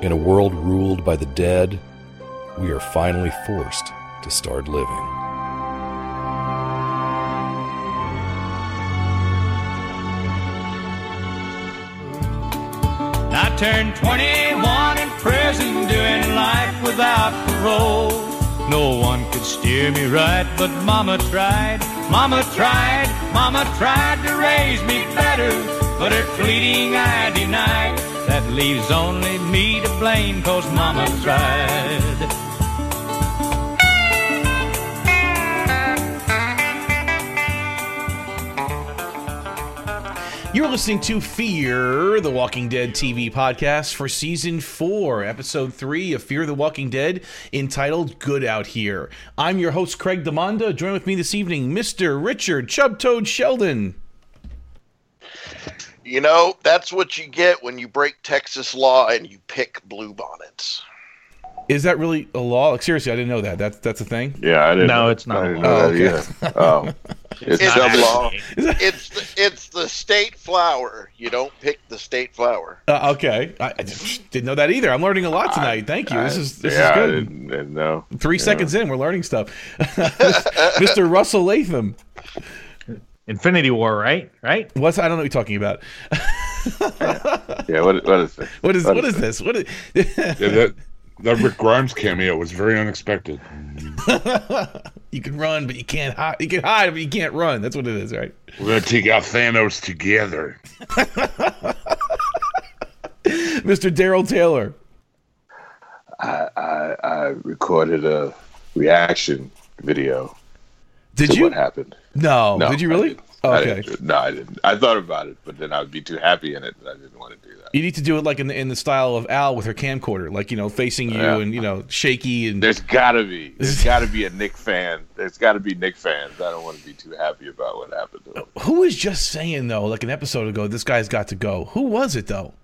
In a world ruled by the dead, we are finally forced to start living. I turned 21 in prison doing life without parole. No one could steer me right, but Mama tried. Mama tried, Mama tried to raise me better, but her pleading I denied. Leaves only me to blame, cause Mama tried. You're listening to Fear the Walking Dead TV podcast for season four, episode three of Fear the Walking Dead, entitled Good Out Here. I'm your host, Craig Demonda. Join with me this evening, Mr. Richard Chub Toad Sheldon. You know, that's what you get when you break Texas law and you pick blue bonnets. Is that really a law? Like, seriously, I didn't know that. That's that's a thing. Yeah, I didn't. No, know- it's not I didn't a law. that Oh, okay. either. Oh, it's It's sub not law. It's the, it's the state flower. You don't pick the state flower. Uh, okay, I, I didn't know that either. I'm learning a lot tonight. Thank you. This is this yeah, is I good. didn't, didn't know. Three seconds in, we're learning stuff. Mr. Russell Latham. Infinity War, right? Right? What's I don't know what you're talking about. Yeah, what, what is this? What is what is this? What is Yeah, that that Rick Grimes cameo was very unexpected. you can run, but you can't hide. You can hide, but you can't run. That's what it is, right? We're gonna take out Thanos together. Mr. Daryl Taylor. I, I I recorded a reaction video Did you? what happened. No. No, Did you really? Oh, I okay. didn't. No, I didn't. I thought about it, but then I would be too happy in it that I didn't want to do that. You need to do it like in the, in the style of Al with her camcorder, like you know, facing you Yeah. and you know, shaky and. There's gotta be. There's gotta be a Nick fan. There's gotta be Nick fans. I don't want to be too happy about what happened to him. Who was just saying though, like an episode ago, this guy's got to go? Who was it though?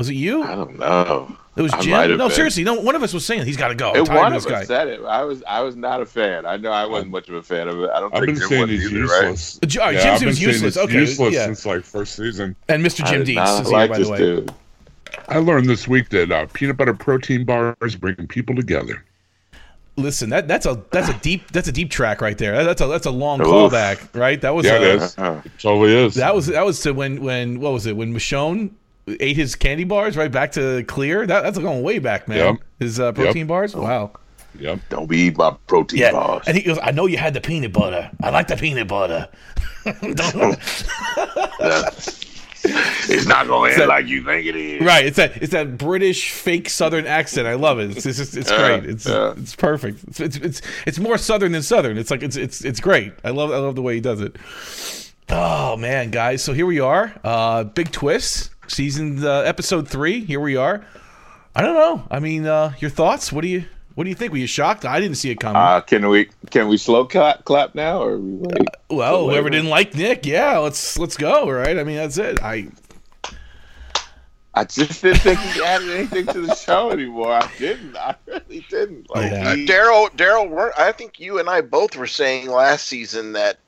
Was it you? I don't know. It was Jim. No, been. seriously, no. One of us was saying he's got to go. I'm And tired one of of this guy. us said it. I was I was not a fan. I know I wasn't much of a fan of it. I don't I've think been Jim saying was he's either, right? useless. Uh, J- all right, yeah, Jim I've seems been saying useless. Okay, useless yeah. since like first season. And Mr. Jim did Deeds not is here, like by the way. dude. I learned this week that uh, peanut butter protein bars bring people together. Listen, that that's a that's a deep that's a deep track right there. That's a that's a long Oof. callback, right? That was Yeah, uh, it is. Uh-huh. It totally is. that was that was to when when what was it when Michonne ate his candy bars right back to clear. That that's going way back, man. Yep. His uh, protein bars. Wow. yep. Don't be eating my protein Yeah, bars. and he goes, "I know you had the peanut butter. I like the peanut butter." It's not gonna end that- like you think it is. right, it's that it's that British fake Southern accent. I love it. It's it's, just, it's Yeah, great. It's yeah. it's perfect. It's, it's it's it's more Southern than Southern. It's like it's it's it's great. I love I love the way he does it. Oh man, guys! So here we are. Uh, big twist. Season uh, episode three. Here we are. I don't know. I mean, uh, your thoughts? What do you what do you think? Were you shocked? I didn't see it coming. Uh, can we can we slow clap, clap now or we wait? well, wait, whoever wait. didn't like Nick, yeah, let's let's go. Right? I mean, that's it. I I just didn't think he added anything to the show anymore. I didn't. I really didn't. Like, Yeah. Uh, he- Daryl, Daryl, weren't- I think you and I both were saying last season that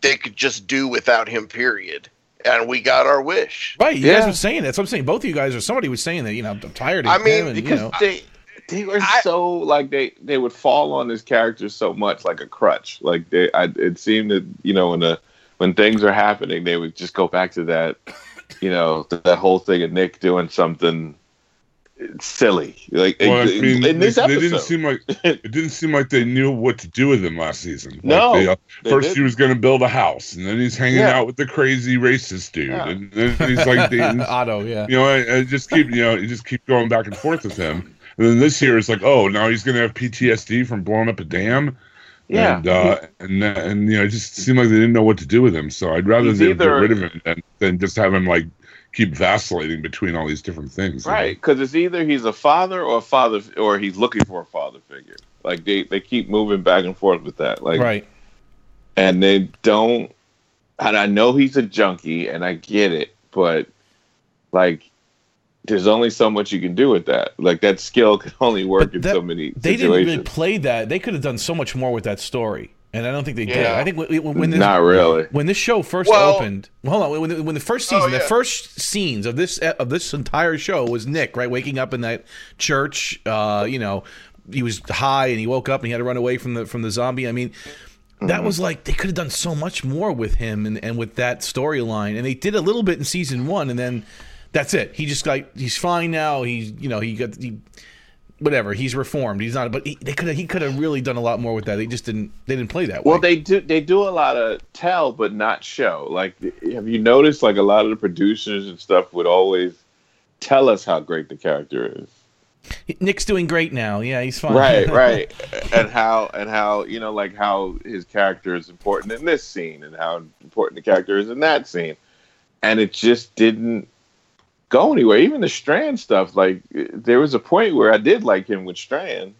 they could just do without him. Period. And we got our wish. right. You guys Yeah. were saying that. So I'm saying both of you guys or somebody was saying that. You know, I'm tired of I him. mean, and, you because know, they they were I- so like they they would fall on this character so much like a crutch. Like they, I, it seemed that you know when the when things are happening, they would just go back to that, you know, that whole thing of Nick doing something silly. Like Well, I mean, in this they, they didn't seem like it didn't seem like they knew what to do with him last season. Like No, they, uh, they first he didn't. was going to build a house, and then he's hanging Yeah. out with the crazy racist dude, Yeah. and then he's like, dating- Otto, yeah. you know, I, I just keep, you know, you just keep going back and forth with him. And then this year it's like, oh, now he's going to have PTSD from blowing up a dam. Yeah. And, uh, and, and, you know, it just seemed like they didn't know what to do with him. So I'd rather He's them get rid of him than, than just have him, like, keep vacillating between all these different things. Right, because it's either he's a father or a father, or he's looking for a father figure. Like they, they keep moving back and forth with that. Like, right. and they don't. And I know he's a junkie, and I get it, but like, there's only so much you can do with that. Like that skill can only work But in that- so many They didn't situations. really play that. They could have done so much more with that story, and I don't think they did. I think when, when, when this, Not really. when this show first Well- opened, hold on, when the, when the first Oh, season, the first scenes of this of this entire show was Nick right waking up in that church. Uh, you know, he was high and he woke up and he had to run away from the from the zombie. I mean. That Mm-hmm. was like they could have done so much more with him and, and with that storyline, and they did a little bit in season one, and then that's it. He just like he's fine now. He's you know he got he whatever. He's reformed. He's not. But he, they could have. He could have really done a lot more with that. They just didn't. They didn't play that way. Well, they do they do a lot of tell but not show. Like, have you noticed? Like a lot of the producers and stuff would always tell us how great the character is. Nick's doing great now. Yeah, he's fine. right right and how and how you know like how his character is important in this scene and how important the character is in that scene and it just didn't go anywhere even the strand stuff like there was a point where i did like him with strand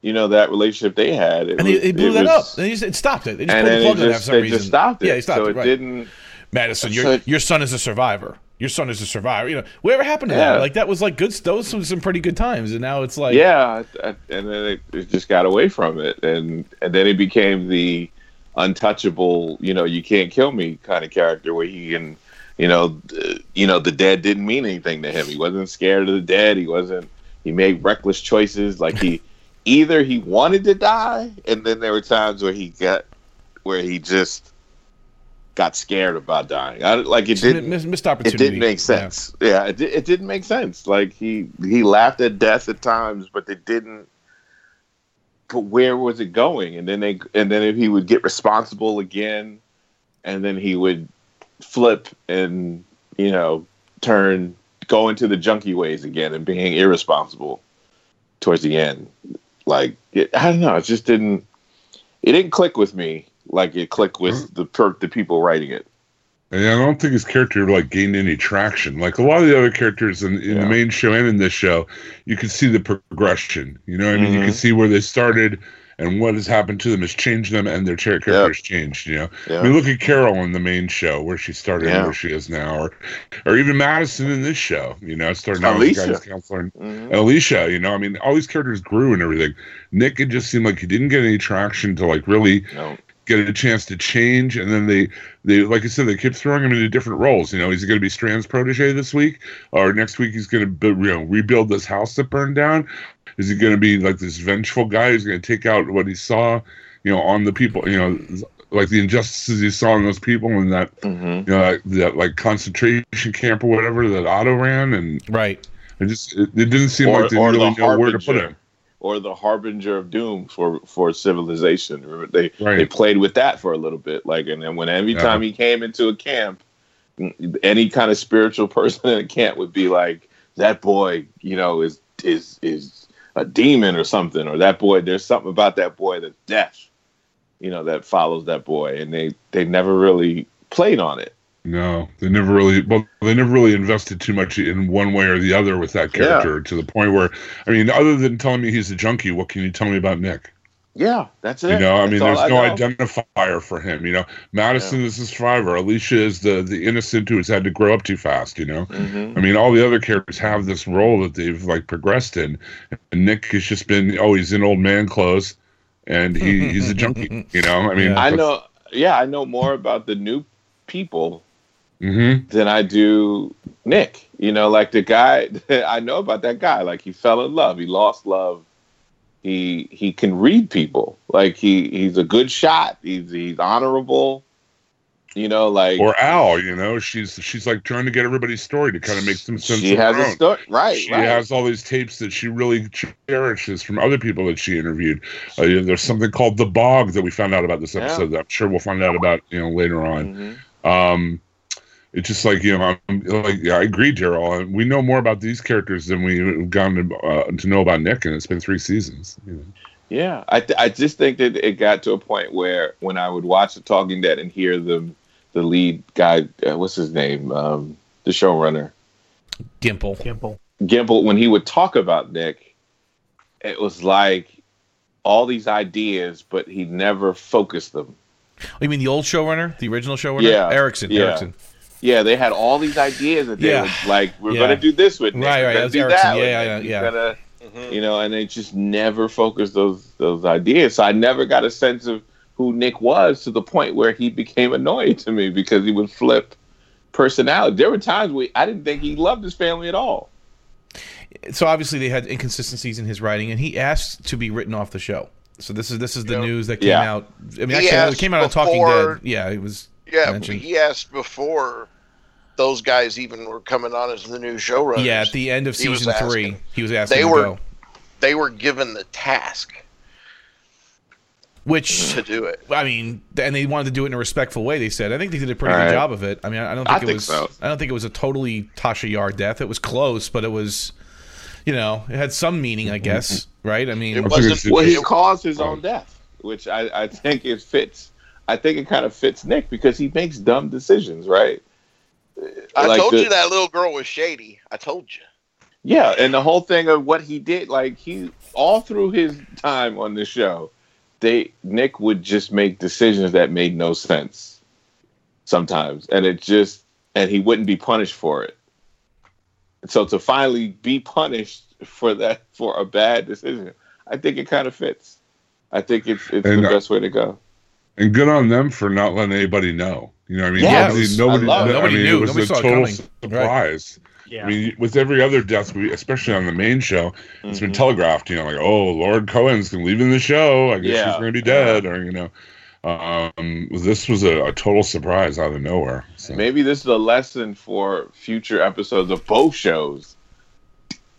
you know that relationship they had it and they, was- they blew that was- up. They just it stopped it. They just pulled the plug it on that just, for some they reason. just stopped it Yeah, he stopped so it. right. didn't Madison, your it- your son is a survivor. Your son is a survivor. You know, whatever happened to Yeah. that? Like that was like good. Those were some pretty good times, and now it's like yeah, and then it, it just got away from it, and and then it became the untouchable, you know, you can't kill me kind of character where he can, you know, you know, the dead didn't mean anything to him. He wasn't scared of the dead. He wasn't. He made reckless choices. Like he, either he wanted to die, and then there were times where he got, where he just got scared about dying. I, like it didn't mis- missed opportunity. it didn't make sense. Yeah, it, di- it didn't make sense. Like he he laughed at death at times, but it didn't. But where was it going? And then they and then if he would get responsible again, and then he would flip and you know turn go into the junkie ways again and being irresponsible towards the end. Like it, I don't know, it just didn't. It didn't click with me like it clicked with the per, the people writing it. And I don't think his character like gained any traction. Like a lot of the other characters in, in the main show and in this show, you can see the progression. You know, I mean, you mm-hmm. can see where they started and what has happened to them has changed them, and their cha- characters changed. You know, Yeah. I mean, look at Carol in the main show where she started Yeah. and where she is now, or or even Madison in this show. You know, starting out as a counselor. And, Mhm. and Alicia, you know, I mean, all these characters grew and everything. Nick, it just seemed like he didn't get any traction to like really No. get a chance to change and then they they like i said they kept throwing him into different roles you know he's going to be strand's protege this week or next week he's going to you know rebuild this house that burned down is he going to be like this vengeful guy who's going to take out what he saw you know on the people you know like the injustices he saw in those people and that Mhm. you know like, that like concentration camp or whatever that otto ran and Right. it just it, it didn't seem Or- like they really the know where to put him or the harbinger of doom for for civilization. Remember they Right. they played with that for a little bit, like and then when every Yeah. time he came into a camp, any kind of spiritual person in a camp would be like that boy, you know, is is is a demon or something, or that boy. There's something about that boy that's death, you know, that follows that boy, and they they never really played on it. No, they never really. Well, they never really invested too much in one way or the other with that Yeah. character to the point where, I mean, other than telling me he's a junkie, what can you tell me about Nick? Yeah, that's it. You know, I That's mean, all there's no know. identifier for him. You know, Madison is the survivor. Alicia is the the innocent who has had to grow up too fast. You know, Mhm. I mean, all the other characters have this role that they've like progressed in, and Nick has just been oh, he's in old man clothes, and he, he's a junkie. You know, I mean, Yeah. I know. Yeah, I know more about the new people hmm than I do Nick. You know, like the guy I know about that guy. Like he fell in love. He lost love. He he can read people. Like he he's a good shot. He's he's honorable. You know, like Or Al, you know, she's she's like trying to get everybody's story to kind of make some sense. she of has a story. Right. she right. has all these tapes that she really cherishes from other people that she interviewed. Uh, there's something called the Bog that we found out about this Yeah. episode. That I'm sure we'll find out about you know later on. Mhm. Um, it's just like you know, I'm like yeah, I agree, Daryl. We know more about these characters than we've gotten to, uh, to know about Nick, and it's been three seasons. You know. Yeah, I th- I just think that it got to a point where when I would watch The Talking Dead and hear the the lead guy, uh, what's his name, um, the showrunner, Gimple. Gimple. Gimple, when he would talk about Nick, it was like all these ideas, but he never focused them. Oh, you mean the old showrunner, the original showrunner? Yeah. Erickson. Yeah. Erickson. Yeah, they had all these ideas that they Yeah. would like. We're Yeah. gonna do this with Nick. Right, we're right, gonna do Erickson. that with Yeah, Nick. yeah, He's yeah. gonna- Mhm. you know, and they just never focused those those ideas. So I never got a sense of who Nick was to the point where he became annoying to me because he would flip personality. There were times where I didn't think he loved his family at all. So obviously they had inconsistencies in his writing, and he asked to be written off the show. So this is this is the Yep. news that came Yeah. out. I mean, He actually, it came out on Talking before- Dead. Yeah, it was. Yeah, mentioned. he asked before those guys even were coming on as the new showrunners. Yeah, at the end of He was season three, asking. he was asking They to were- go, they were given the task which to do it. I mean, and they wanted to do it in a respectful way. They said, I think they did a pretty All good right. job of it. I mean, I don't I think it think was. so. I don't think it was a totally Tasha Yar death. It was close, but it was, you know, it had some meaning, I guess. Right? I mean, It wasn't. it's- Well, he caused his own death, which I, I think it fits. I think it kind of fits Nick because he makes dumb decisions, right? I like told the- you that little girl was shady. I told you. Yeah, and the whole thing of what he did, like he all through his time on the show, they Nick would just make decisions that made no sense sometimes, and it just and he wouldn't be punished for it. So to finally be punished for that for a bad decision, I think it kind of fits. I think it's it's And, the uh, best way to go. And good on them for not letting anybody know. You know what I mean? Yeah, nobody, was- nobody, I love it. I Nobody mean, knew. it was Nobody a saw total coming. surprise. Yeah. I mean, with every other death, we, especially on the main show, it's been Mhm. telegraphed. You know, like, oh, Lauren Cohan's leaving the show. I guess Yeah. she's going to be dead, or you know, um, this was a, a total surprise out of nowhere. So. Maybe this is a lesson for future episodes of both shows.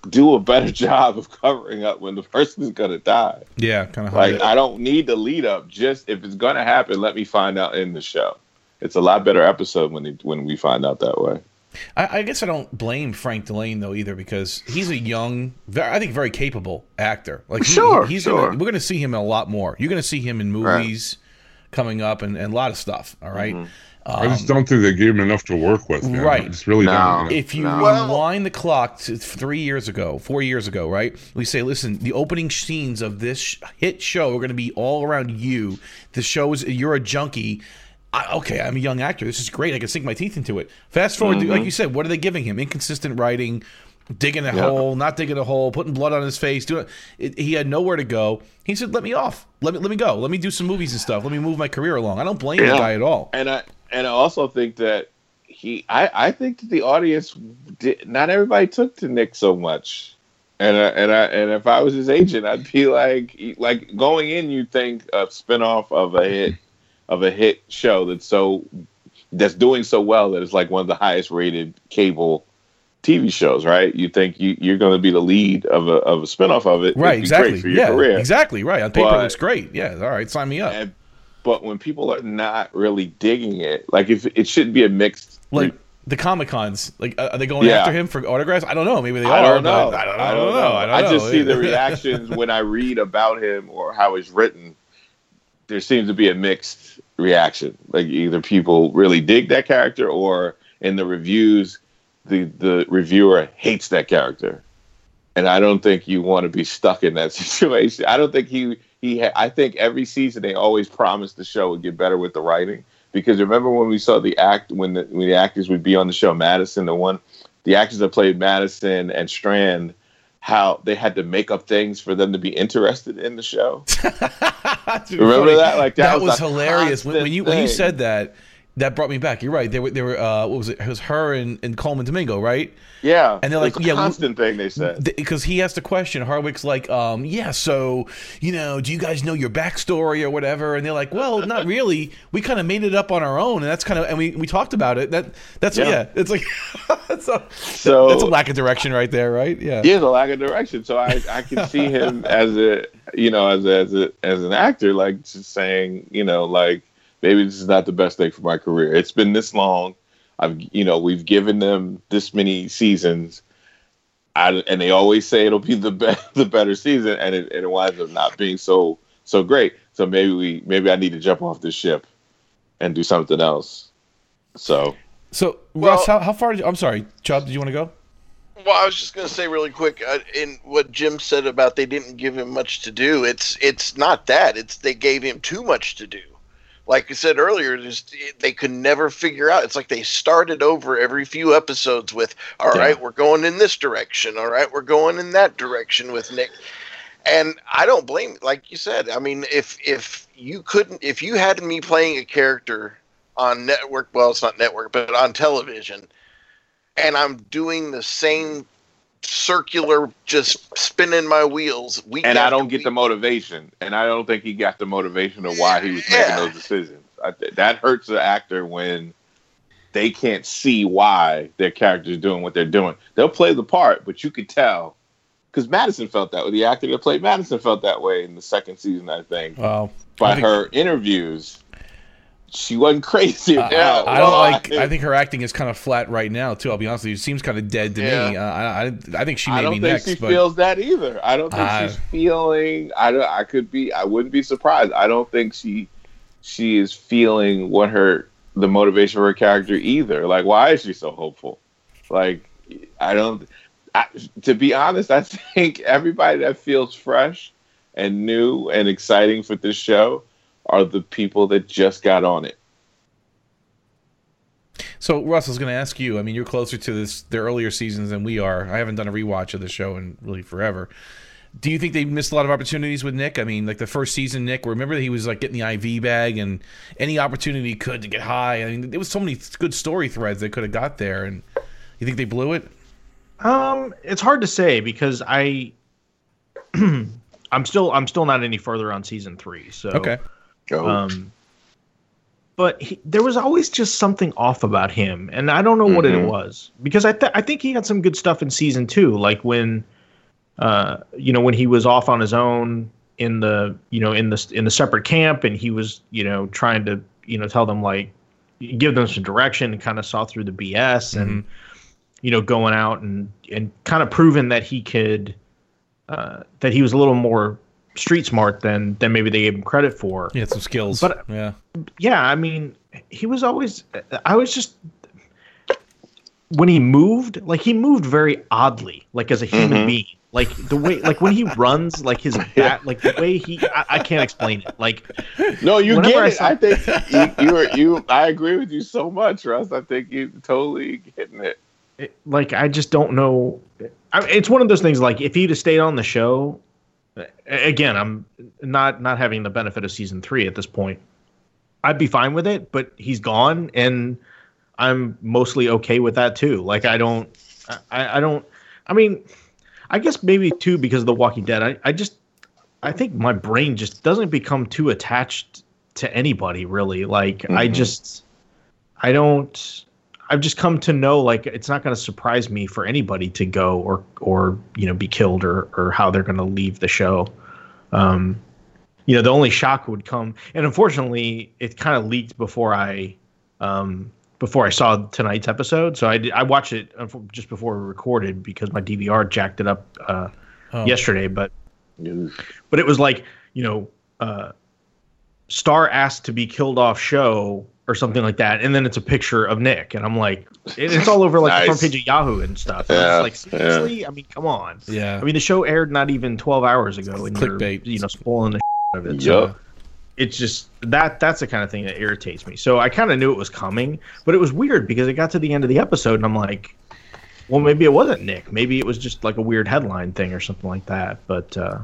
Do a better job of covering up when the person's gonna die. yeah, kind of Like I don't need the lead up. Just if it's gonna happen, let me find out in the show. It's a lot better episode when they, when we find out that way. I, I guess I don't blame Frank Dillane though either because he's a young, very, I think very capable actor. Like he- Sure, he's sure. Gonna, we're going to see him in a lot more. You're going to see him in movies coming up and, and a lot of stuff. All right? Mhm. I just don't think they gave him enough to work with. Man. Right. It's really No. don't. you know? If you No. Well- rewind the clock to three years ago, four years ago, right? We say, listen, the opening scenes of this sh- hit show are going to be all around you. The show is you're a junkie. I, okay, I'm a young actor. This is great. I can sink my teeth into it. Fast forward, to, like you said, what are they giving him? Inconsistent writing, digging a Yeah. hole, not digging a hole, putting blood on his face. Doing it, he had nowhere to go. He said, "Let me off. Let me let me go. Let me do some movies and stuff. Let me move my career along." I don't blame the guy at all. And I and I also think that he I, I think that the audience did not everybody took to Nick so much. And I, and I and if I was his agent, I'd be like like going in you think a spinoff of a hit of a hit show that's so that's doing so well that it's like one of the highest rated cable TV shows, right? You think you, you're going to be the lead of a of a spinoff of it, It'd Right? be Exactly. Great for your Yeah. career. Exactly. Right. On paper, it But- looks great. Yeah. All right. Sign me up. And, but when people are not really digging it, like if it should be a mixed, like the Comic Cons, like uh, are they going Yeah. after him for autographs? I don't know. Maybe they I are. don't know. but I don't, I don't know. I, don't know. just see the reactions when I read about him or how he's written. There seems to be a mixed reaction. Like either people really dig that character, or in the reviews, the the reviewer hates that character. And I don't think you want to be stuck in that situation. I don't think he he. Ha- I think every season they always promised the show would get better with the writing. Because remember when we saw the act when the when the actors would be on the show, Madison, the one, the actors that played Madison and Strand, how they had to make up things for them to be interested in the show. Remember that? Like that, that, was, a hilarious. When, when you when you said that, that brought me back. You're right. They were they were uh, what was it? It was her and, and Colman Domingo, right? yeah, and they're like, a yeah, constant thing they said. Because he asked a question. Hardwick's like, um, yeah, so you know, do you guys know your backstory or whatever? And they're like, well, not really. We kind of made it up on our own, and that's kind of and we, we talked about it. That that's yeah. Yeah. it's like that's a, So- that's a lack of direction right there, right? Yeah. Yeah, the lack of direction. So I, I can see him as a you know as a, as a as an actor, like just saying you know like maybe this is not the best thing for my career. It's been this long. I've you know we've given them this many seasons. I, and they always say it'll be the be- the better season, and it, and it winds up not being so so great. So maybe we maybe I need to jump off this ship and do something else. So So Well- Russ, how, how far? Did you, I'm sorry, Chubb. Did you want to go? Well, I was just going to say really quick uh, in what Jim said about they didn't give him much to do. It's it's not that. It's they gave him too much to do. Like I said earlier, just they could never figure out. It's like they started over every few episodes with, "All Yeah. right, we're going in this direction. All right, we're going in that direction with Nick." And I don't blame, like you said. I mean, if if you couldn't, if you had me playing a character on network, well, it's not network, but on television, and I'm doing the same circular, just spinning my wheels week and I don't get the motivation, and I don't think he got the motivation of why he was Yeah. making those decisions. I, that hurts the actor when they can't see why their character's doing what they're doing. They'll play the part, but you could tell because Madison felt that way. The actor that played Madison felt that way in the second season, I think. Wow. By I think- her interviews, she wasn't crazy. I, about I don't why. like. I think her acting is kind of flat right now too. I'll be honest with you. It seems kind of dead to Yeah. me. Uh, I, I, I think she I may don't be think next, she but feels that either. I don't think Ah. she's feeling. I don't. I could be. I wouldn't be surprised. I don't think she she is feeling what her the motivation of her character either. Like, why is she so hopeful? Like, I don't. I, to be honest, I think everybody that feels fresh and new and exciting for this show are the people that just got on it. So, Russ, I was going to ask you. I mean, you're closer to this the earlier seasons than we are. I haven't done a rewatch of the show in really forever. Do you think they missed a lot of opportunities with Nick? I mean, like the first season, Nick. Remember that he was like getting the IV bag and any opportunity he could to get high. I mean, there was so many good story threads they could have got there. And you think they blew it? Um, it's hard to say because I, I'm still I'm still not any further on season three. So Okay. Oh, Um, but he, there was always just something off about him, and I don't know what it Mhm. was because I th- I think he had some good stuff in season two, like when, uh, you know, when he was off on his own in the you know in the in the separate camp, and he was you know trying to you know tell them like give them some direction and kind of saw through the BS and you know going out and and kind of proving that he could uh, that he was a little more street smart than than maybe they gave him credit for He had some skills. But- yeah. yeah, I mean, he was always. I was just when he moved, like he moved very oddly, like as a human Mhm. being. Like the way, like when he runs, like his bat, like the way he, I, I can't explain it. Like, No, you Whenever get I it. saw- I think you, you, are, you. I agree with you so much, Russ. I think you totally getting it. it- like I just don't know. I, it's one of those things. Like if he'd have stayed on the show, a- again, I'm not not having the benefit of season three at this point. I'd be fine with it, but he's gone, and I'm mostly okay with that too. Like I don't, I, I don't. I mean, I guess maybe too because of The Walking Dead. I, I just, I think my brain just doesn't become too attached to anybody really. Like I Mhm. just, I don't. I've just come to know like it's not going to surprise me for anybody to go or or you know be killed or or how they're going to leave the show. Um, you know, the only shock would come, and unfortunately, it kind of leaked before I um, before I saw tonight's episode. So I did, I watched it just before we recorded because my DVR jacked it up uh, Oh. yesterday. But but it was like you know uh, star asked to be killed off show or something like that and then it's a picture of nick and i'm like it's all over like the front page of yahoo and stuff. And Yeah, it's like seriously? I mean come on. Yeah. i mean the show aired not even 12 hours ago and Clickbait. you're you know spoiling the out of it. So it's just that that's the kind of thing that irritates me. So i kind of knew it was coming but it was weird because it got to the end of the episode and i'm like well maybe it wasn't nick. Maybe it was just like a weird headline thing or something like that but uh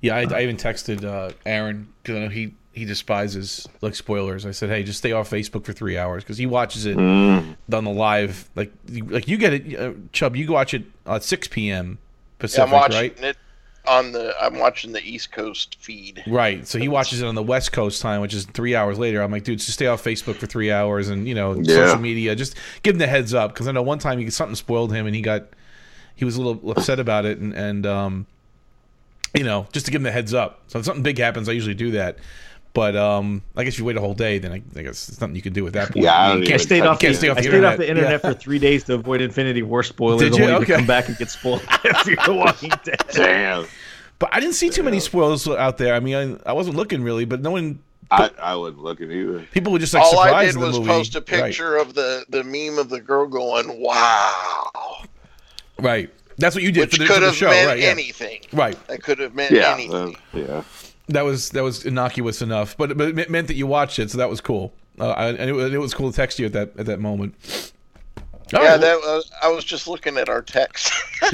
Yeah, I, I even texted uh, Aaron because I know he he despises like spoilers. I said, hey, just stay off Facebook for three hours because he watches it Mm. on the live. Like you, like you get it, uh, Chubb. You watch it at six p.m. Yeah, Pacific, I'm watching right? it on the. I'm watching the East Coast feed. Right. So he watches it on the West Coast time, which is three hours later. I'm like, dude, just stay off Facebook for three hours and you know Yeah. social media. Just give him the heads up because I know one time he something spoiled him and he got he was a little upset about it and and um you know just to give him the heads up. So if something big happens, I usually do that. But um, I guess you wait a whole day, then I, I guess there's nothing you can do at that point. Yeah, I You don't can't even I stayed off. the, stay off I the stayed off internet. the internet Yeah. for three days to avoid Infinity War spoilers. Did you? only Okay. to come back and get spoiled after The Walking Dead. Damn. But I didn't see too many spoilers out there. I mean, I, I wasn't looking really, but no one I, I wouldn't look at either. People were just like All I did in the was movie. post a picture of the the meme of the girl going, "Wow," Right. right. That's what you did which for the, could for the have show, meant right? Yeah. anything. Right. That could have meant Yeah, anything. uh, yeah. That was that was innocuous enough, but but it meant that you watched it, so that was cool. Uh, I- and it, was- it was cool to text you at that at that moment. All yeah, that was, I was just looking at our text.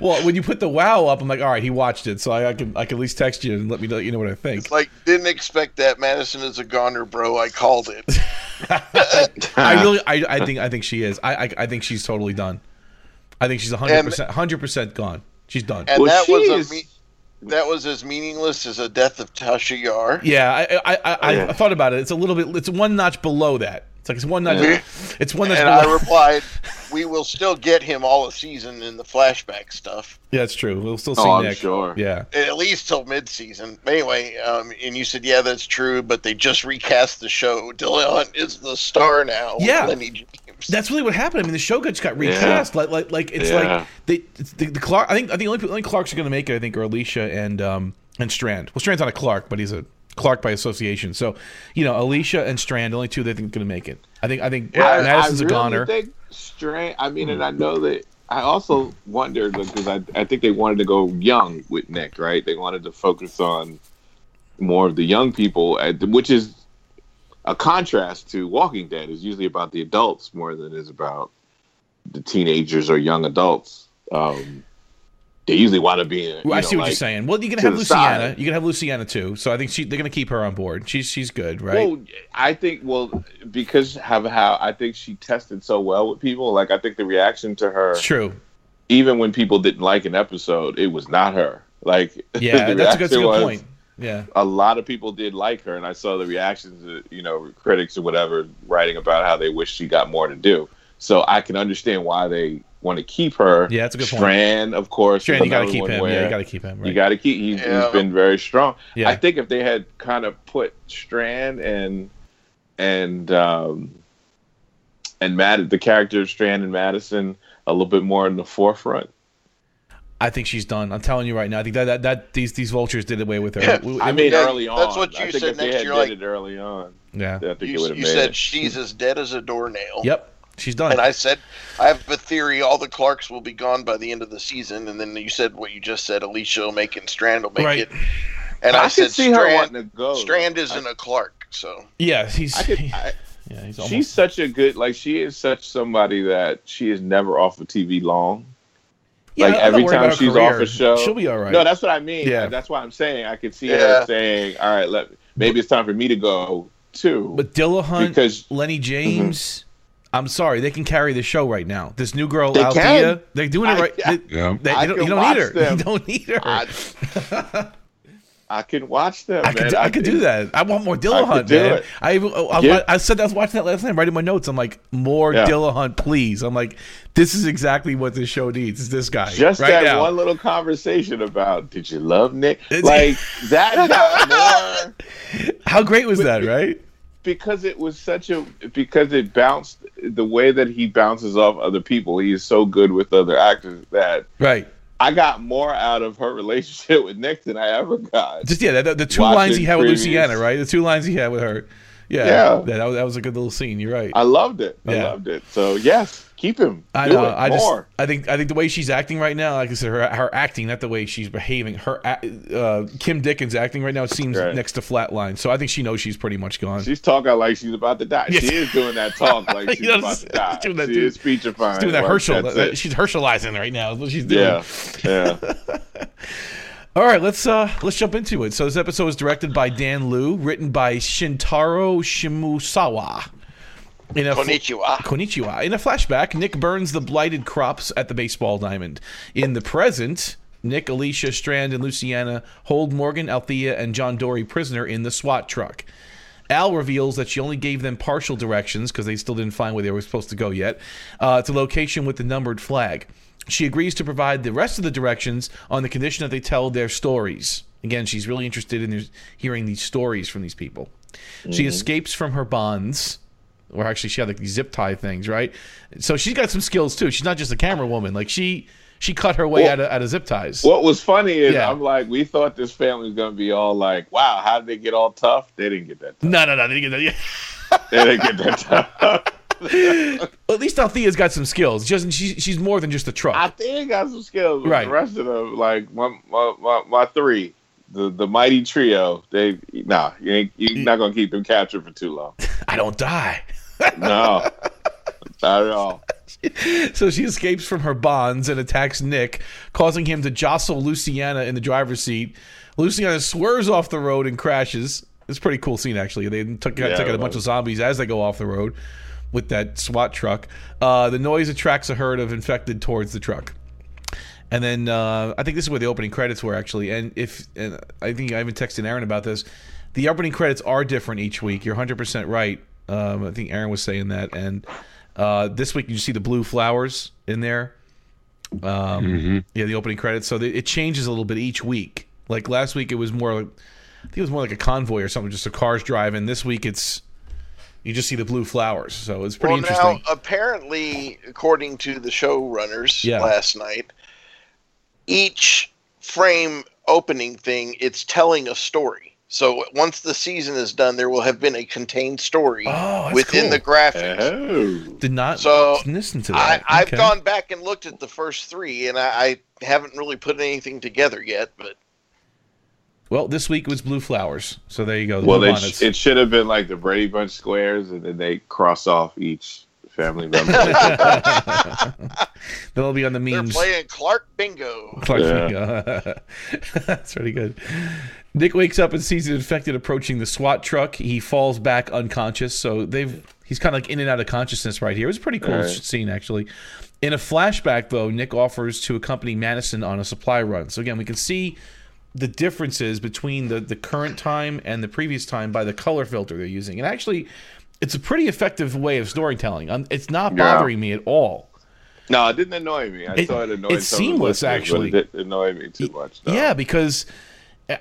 well, when you put the wow up, I'm like, all right, he watched it, so I, I can I can at least text you and let me know you know what I think. it's like didn't expect that. Madison is a goner, bro. I called it. I really, I, I think, I think she is. I, I, I think she's totally done. I think she's hundred percent, hundred percent gone. She's done. And Well, that she was is- a me- that was as meaningless as a death of Tasha Yar. yeah, I, I, I, I, Yeah. I thought about it. It's a little bit. It's one notch below that. It's like it's one notch. Yeah. It's one notch And I replied, "We will still get him all a season in the flashback stuff, yeah, it's true. We'll still see Oh, I'm sure. Yeah. at least till mid-season." Anyway, um, and you said, "Yeah, that's true," but they just recast the show. Dillahunt is the star now. with Yeah. James. That's really what happened. I mean, the show just got recast. Like, like, like it's Yeah. like they, it's the, the Clark. I think, I think the only, only Clarks are going to make it. I think are Alicia and um and Strand. Well, Strand's not a Clark, but he's a Clark by association. So, you know, Alicia and Strand, the only two they think are going to make it. I think, I think I, Madison's I a really goner. think Strand. I mean, and I know that. I also wondered because I, I think they wanted to go young with Nick, right? They wanted to focus on more of the young people, which is a contrast to Walking Dead. is usually about the adults more than it is about the teenagers or young adults. Um, they usually want to be. You Well, I know, see what like- you're saying. Well, you can have Luciana. side. You can have Luciana too. So I think she, they're going to keep her on board. She's she's good, right? Well, I think well because of how I think she tested so well with people. Like I think the reaction to her, it's true. even when people didn't like an episode, it was not her. Like Yeah, that's a good, that's a good was, point. Yeah. A lot of people did like her, and I saw the reactions, of, you know, critics or whatever writing about how they wish she got more to do. So I can understand why they want to keep her. Yeah, that's a good point. Strand, of course. Strand, you got to keep him. where Yeah, you got to keep him. Right. You got to keep. He's, Yeah. he's been very strong. Yeah. I think if they had kind of put Strand and and um, and Mad the character of Strand and Madison a little bit more in the forefront. I think she's done. I'm telling you right now. I think that that, that these these vultures did away with her. Yeah. We- I mean, Yeah, early on. that's what you think said if next had year, did like- it early on, yeah. I think it You, would have you made said it. she's as dead as a doornail. Yep. She's done. And I said, I have a theory all the Clarks will be gone by the end of the season. And then you said what you just said Alicia will make it and Strand will make Right. it. And I, I, said, see Strand, wanting go. Strand isn't a Clark. So yeah, he's I could. I, yeah, he's almost... she's such a good. Like she is such somebody that she is never off of TV long. Yeah, like I'm every time she's career. off a show, she'll be all right. No, that's what I mean. Yeah. that's why I'm saying I could see Yeah. her saying, "All right, let maybe it's time for me to go too." but Dillahunt, because Mm-hmm. Lennie James. I'm sorry, they can carry the show right now. This new girl, They Althea, can. they're doing it I- right. Yeah. They, they, I don't, you don't watch need her. them. You don't need her. I, I, I can watch them. could, man. do, I could do that. I want more I Dillahunt, could do man. it. I, even, oh, I, Yeah. I said I was watching that last night, writing my notes. I'm like, more Yeah. Dillahunt, please. I'm like, this is exactly what this show needs. Is this guy Just right that now? one little conversation about did you love Nick? It's- Like that more How great was that, right? because it was such a because it bounced the way that he bounces off other people. He is so good with other actors that Right. I got more out of her relationship with Nick than I ever got. Just yeah, the, the two Watching lines he had with previous- Luciana, right? The two lines he had with her. Yeah, Yeah. that, was, that was a good little scene. You're right. I loved it. I loved it. So yes, keep him. I know. I just, more. I think, I think the way she's acting right now, like I said, her, her acting, not the way she's behaving. Her, uh, Kim Dickens acting right now seems Right. next to flatline. So I think she knows she's pretty much gone. She's talking like she's about to die. Yes. She is doing that talk like she's You know, about to die. she's doing that she too. is speechifying. she's doing that Hershel. that's uh. She's Hershelizing right now. Is what she's doing. Yeah, yeah. All right, let's uh let's jump into it. So this episode was directed by Dan Liu, written by Shintaro Shimosawa. In a Konnichiwa. Konnichiwa. In a flashback, Nick burns the blighted crops at the baseball diamond. In the present, Nick, Alicia, Strand, and Luciana hold Morgan, Althea, and John Dorie prisoner in the SWAT truck. Al reveals that she only gave them partial directions because they still didn't find where they were supposed to go yet uh, to location with the numbered flag. She agrees to provide the rest of the directions on the condition that they tell their stories. Again, she's really interested in hearing these stories from these people. She escapes from her bonds, or actually, she had like these zip tie things, right? So she's got some skills too. She's not just a camera woman. Like she, she cut her way Well- out of out of zip ties. What was funny is Yeah. I'm like, we thought this family was gonna be all like, wow, how did they get all tough? They didn't get that tough. no, no, no. They didn't get that. Yeah. They didn't get that tough. Yeah. At least Althea's got some skills. She doesn't. She, she's more than just a truck. Althea got some skills. Right. The rest of them, like my my, my, my three, the the mighty trio, they nah, you ain't you're not gonna keep them captured for too long. I don't die. No. not at all. So she escapes from her bonds and attacks Nick, causing him to jostle Luciana in the driver's seat. Luciana swerves off the road and crashes. It's a pretty cool scene, actually. They took, Yeah, took out a it bunch of zombies as they go off the road with that SWAT truck. Uh, the noise attracts a herd of infected towards the truck. And then uh, I think this is where the opening credits were actually. And if and I think I even texted Aaron about this, the opening credits are different each week. You're 100 percent right. Um, I think Aaron was saying that. And uh, this week you see the blue flowers in there. Um, Yeah, the opening credits. So the, it changes a little bit each week. Like last week, it was more like I think it was more like a convoy or something, just the cars driving. This week, it's you just see the blue flowers. So it's pretty well, interesting. now apparently, according to the showrunners Yeah. last night, each frame opening thing it's telling a story. So once the season is done, there will have been a contained story Oh, within cool. the graphics. Oh. Did not So, listen to I, that. I've Okay. gone back and looked at the first three, and I, I haven't really put anything together yet. But Well, this week was blue flowers. So there you go. Well, it, bonnets. it should have been like the Brady Bunch squares, and then they cross off each family member. They'll be on the memes. they're memes. playing Clark Bingo. Clark Yeah. Bingo. That's pretty good. Nick wakes up and sees an infected approaching the SWAT truck. He falls back unconscious. So they've he's kind of like in and out of consciousness right here. It was a pretty cool Right. scene actually. In a flashback, though, Nick offers to accompany Madison on a supply run. So again, we can see the differences between the, the current time and the previous time by the color filter they're using. And actually, it's a pretty effective way of storytelling. Um, It's not Yeah. bothering me at all. no, it didn't annoy me. I It- saw it annoyed it's some of the seamless, actually. But it didn't annoy me too much. no. Yeah, because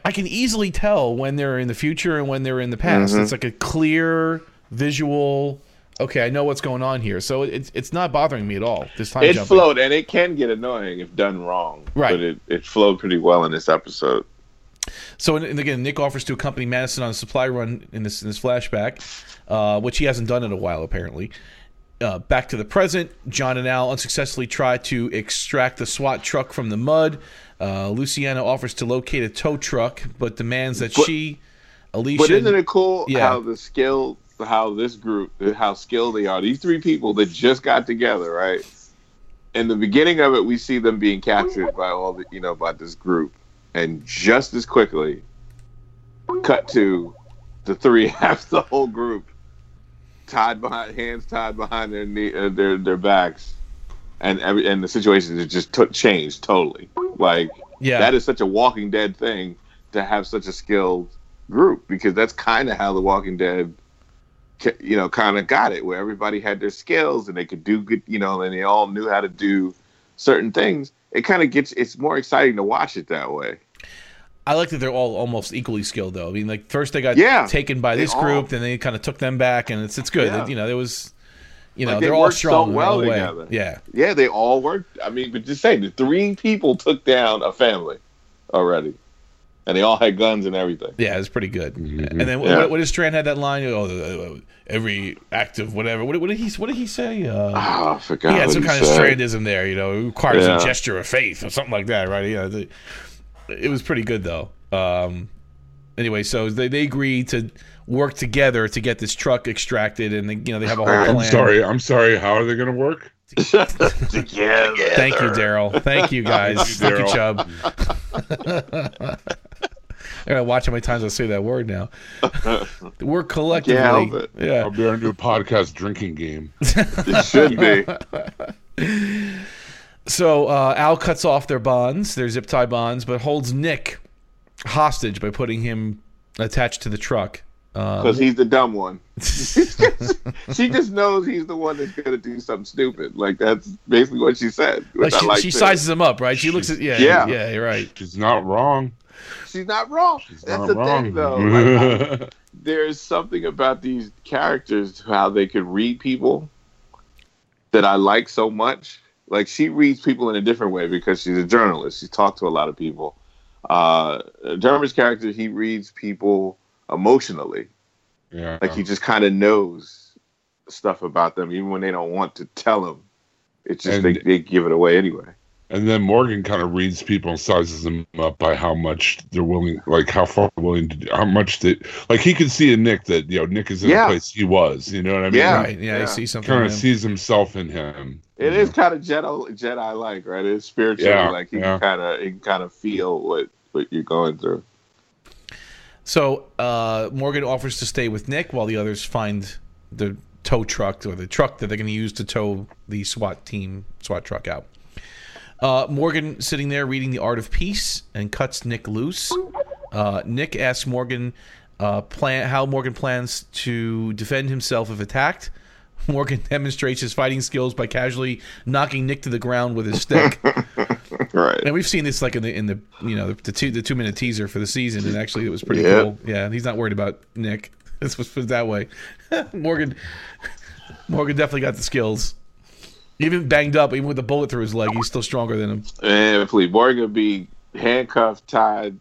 I can easily tell when they're in the future and when they're in the past. Mm-hmm. It's like a clear visual. Okay, I know what's going on here, so it's it's not bothering me at all this time. It jumping. flowed, and it can get annoying if done wrong. Right. But it, it flowed pretty well in this episode. So and again, Nick offers to accompany Madison on a supply run in this in this flashback, uh, which he hasn't done in a while apparently. Uh, back to the present, John and Al unsuccessfully try to extract the SWAT truck from the mud. Uh, Luciana offers to locate a tow truck, but demands that But- she, Alicia, But isn't it cool Yeah. how the skill, how this group, how skilled they are? These three people that just got together, right? In the beginning of it, we see them being captured by all the, you know, by this group, and just as quickly, cut to the three half the whole group tied behind, hands tied behind their knee, uh, their their backs, and every and the situation just took changed totally. Like yeah, that is such a Walking Dead thing to have such a skilled group because that's kind of how the Walking Dead, you know, kind of got it where everybody had their skills and they could do good, you know, and they all knew how to do certain things. It kind of gets it's more exciting to watch it that way. I like that they're all almost equally skilled, though. I mean, like first they got Yeah, taken by this all- group, then they kind of took them back, and it's it's good. Yeah. You know, there was, you know, Like, they they're all worked so strong. well own together. Yeah, Yeah, they all worked. I mean, but just say the three people took down a family already, and they all had guns and everything. yeah, it's pretty good. And then Yeah. what, what did Strand had that line? Oh, uh, every act of whatever. What, what did he What did he say? Uh, Ah, I forgot. he had some he kind of said. Strandism there. You know, it requires Yeah. a gesture of faith or something like that, right? Yeah, the, it was pretty good though. Um, anyway, so they they agree to work together to get this truck extracted, and they, you know they have a whole plan. I'm sorry. I'm sorry. How are they going to work? Together. Thank you, Daryl. Thank you, guys. Thank you, Daryl. Chubb. I gotta watch how many times I say that word now. Work collectively. help it. Yeah. I'll be on to a podcast drinking game. It should be. So uh, Al cuts off their bonds, their zip tie bonds, but holds Nick hostage by putting him attached to the truck. Because he's the dumb one. she just knows he's the one that's gonna do something stupid. Like that's basically what she said. like she, like she sizes him up, right? She looks at yeah, yeah, Yeah. you're right. She's not wrong. She's not wrong. She's that's not the wrong. thing, though. Like, I- there's something about these characters how they could read people that I like so much. Like she reads people in a different way because she's a journalist. She's talked to a lot of people. Uh, Dermot's character, he reads people emotionally. Yeah. Like he just kind of knows stuff about them, even when they don't want to tell him. It's just And- they, they give it away anyway. And then Morgan kind of reads people and sizes them up by how much they're willing, like how far they're willing to, do, how much they, like he can see in Nick that you know Nick is in Yeah. the place he was. You know what I mean? Yeah. Right. Yeah, Yeah. I see something. Kind of sees himself in him. It is kind of Jedi Jedi like, right? It's spiritual. Yeah, like he yeah. kind of he can kind of feel what what you're going through. So uh, Morgan offers to stay with Nick while the others find the tow truck or the truck that they're going to use to tow the SWAT team SWAT truck out. Uh, Morgan sitting there reading The Art of Peace and cuts Nick loose. Uh, Nick asks Morgan uh, plan how Morgan plans to defend himself if attacked. Morgan demonstrates his fighting skills by casually knocking Nick to the ground with his stick. Right. And we've seen this like in the in the you know the two the two minute teaser for the season, and actually it was pretty Yeah. cool. Yeah, he's not worried about Nick. Let's put that way. Morgan, Morgan definitely got the skills. Even banged up, even with a bullet through his leg, he's still stronger than him. And please, Morgan be handcuffed, tied,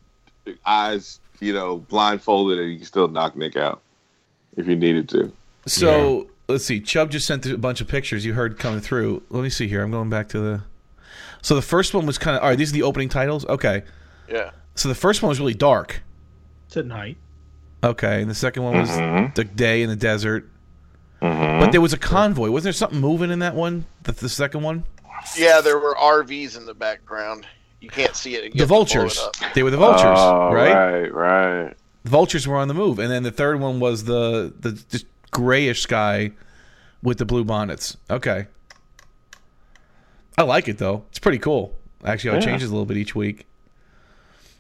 eyes, you know, blindfolded, and you can still knock Nick out if you needed to. So let's see. Chubb just sent a bunch of pictures you heard coming through. Let me see here. I'm going back to the. So the first one was kind of all right. These are the opening titles. Okay. Yeah. So the first one was really dark. It's at night. Okay, and the second one was Mhm. the day in the desert. Mhm. But there was a convoy. Wasn't there something moving in that one? The, the second one? Yeah, there were RVs in the background. You can't see it. The have to blow it vultures. They were the vultures, Oh, right? Right, right. The vultures were on the move, and then the third one was the the just grayish sky with the blue bonnets. Okay, I like it though. It's pretty cool. Actually, how it changes a little bit each week.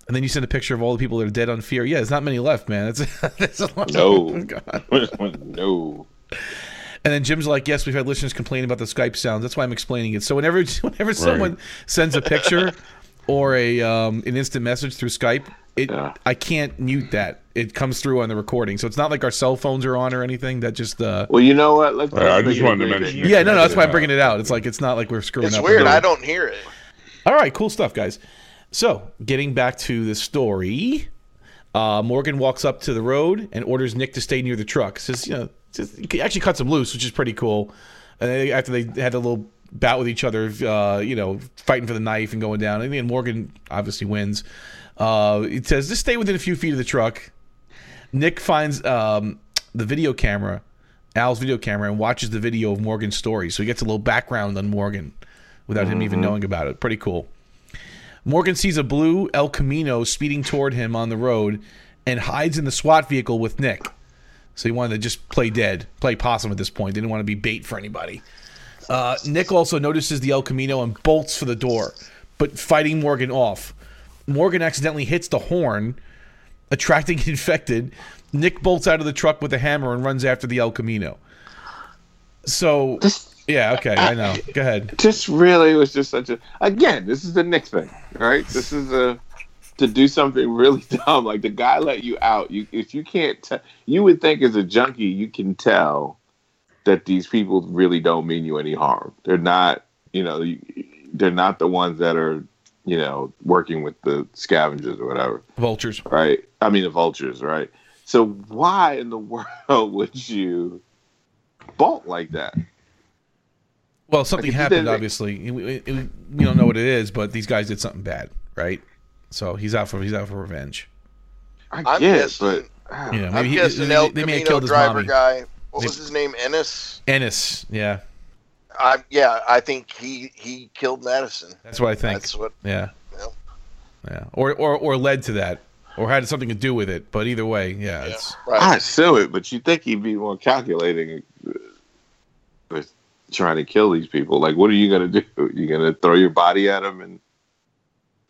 And then you send a picture of all the people that are dead on fear. Yeah, there's not many left, man. It's, it's a lot. No. God. no. And then Jim's like, "Yes, we've had listeners complain about the Skype sounds. That's why I'm explaining it. So whenever whenever someone sends a picture or a um, an instant message through Skype, it Yeah. I can't mute that. It comes through on the recording. So it's not like our cell phones are on or anything. That just uh, Well, you know what? Let's, Yeah, I let's just wanted to mention it. yeah, no, no, that's why I'm bringing it out. It's like it's not like we're screwing It's up. weird. I don't hear it. All right, cool stuff, guys. So, getting back to the story, uh, Morgan walks up to the road and orders Nick to stay near the truck. Says, you know, just, actually cuts him loose, which is pretty cool. And then after they had a little bout with each other, uh, you know, fighting for the knife and going down, and then Morgan obviously wins. Uh, it says, just stay within a few feet of the truck. Nick finds um, the video camera, Al's video camera, and watches the video of Morgan's story. So he gets a little background on Morgan without him even knowing about it. Pretty cool. Morgan sees a blue El Camino speeding toward him on the road and hides in the SWAT vehicle with Nick. So he wanted to just play dead, play possum at this point. They Didn't want to be bait for anybody. Uh, Nick also notices the El Camino and bolts for the door, but fighting Morgan off. Morgan accidentally hits the horn, attracting infected. Nick bolts out of the truck with a hammer and runs after the El Camino. So, This, yeah, okay, I know. Go ahead. this really was just such a. Again, this is the Nick thing, right? This is a to do something really dumb. Like the guy let you out. You if you can't, tell, you would think as a junkie you can tell that these people really don't mean you any harm. They're not, you know, they're not the ones that are, you know, working with the scavengers or whatever. Vultures. right? I mean, the vultures, right? So why in the world would you bolt like that? Well, something Like, happened. Obviously, we, we- we don't know what it is, but these guys did something bad, right? So he's out for he's out for revenge. I I'm get it, guessing- but You know, I'm maybe he, guessing they, El they may have killed his driver mommy. guy. What They- was his name? Ennis. Ennis, yeah, I, yeah, I think he he killed Madison. that's what I think. That's what. yeah, Yeah. yeah, or or or led to that, or had something to do with it. But either way, yeah, Yeah, it's right. I assume it. But you think he'd be more calculating uh, with trying to kill these people? Like, what are you gonna do? You gonna throw your body at him and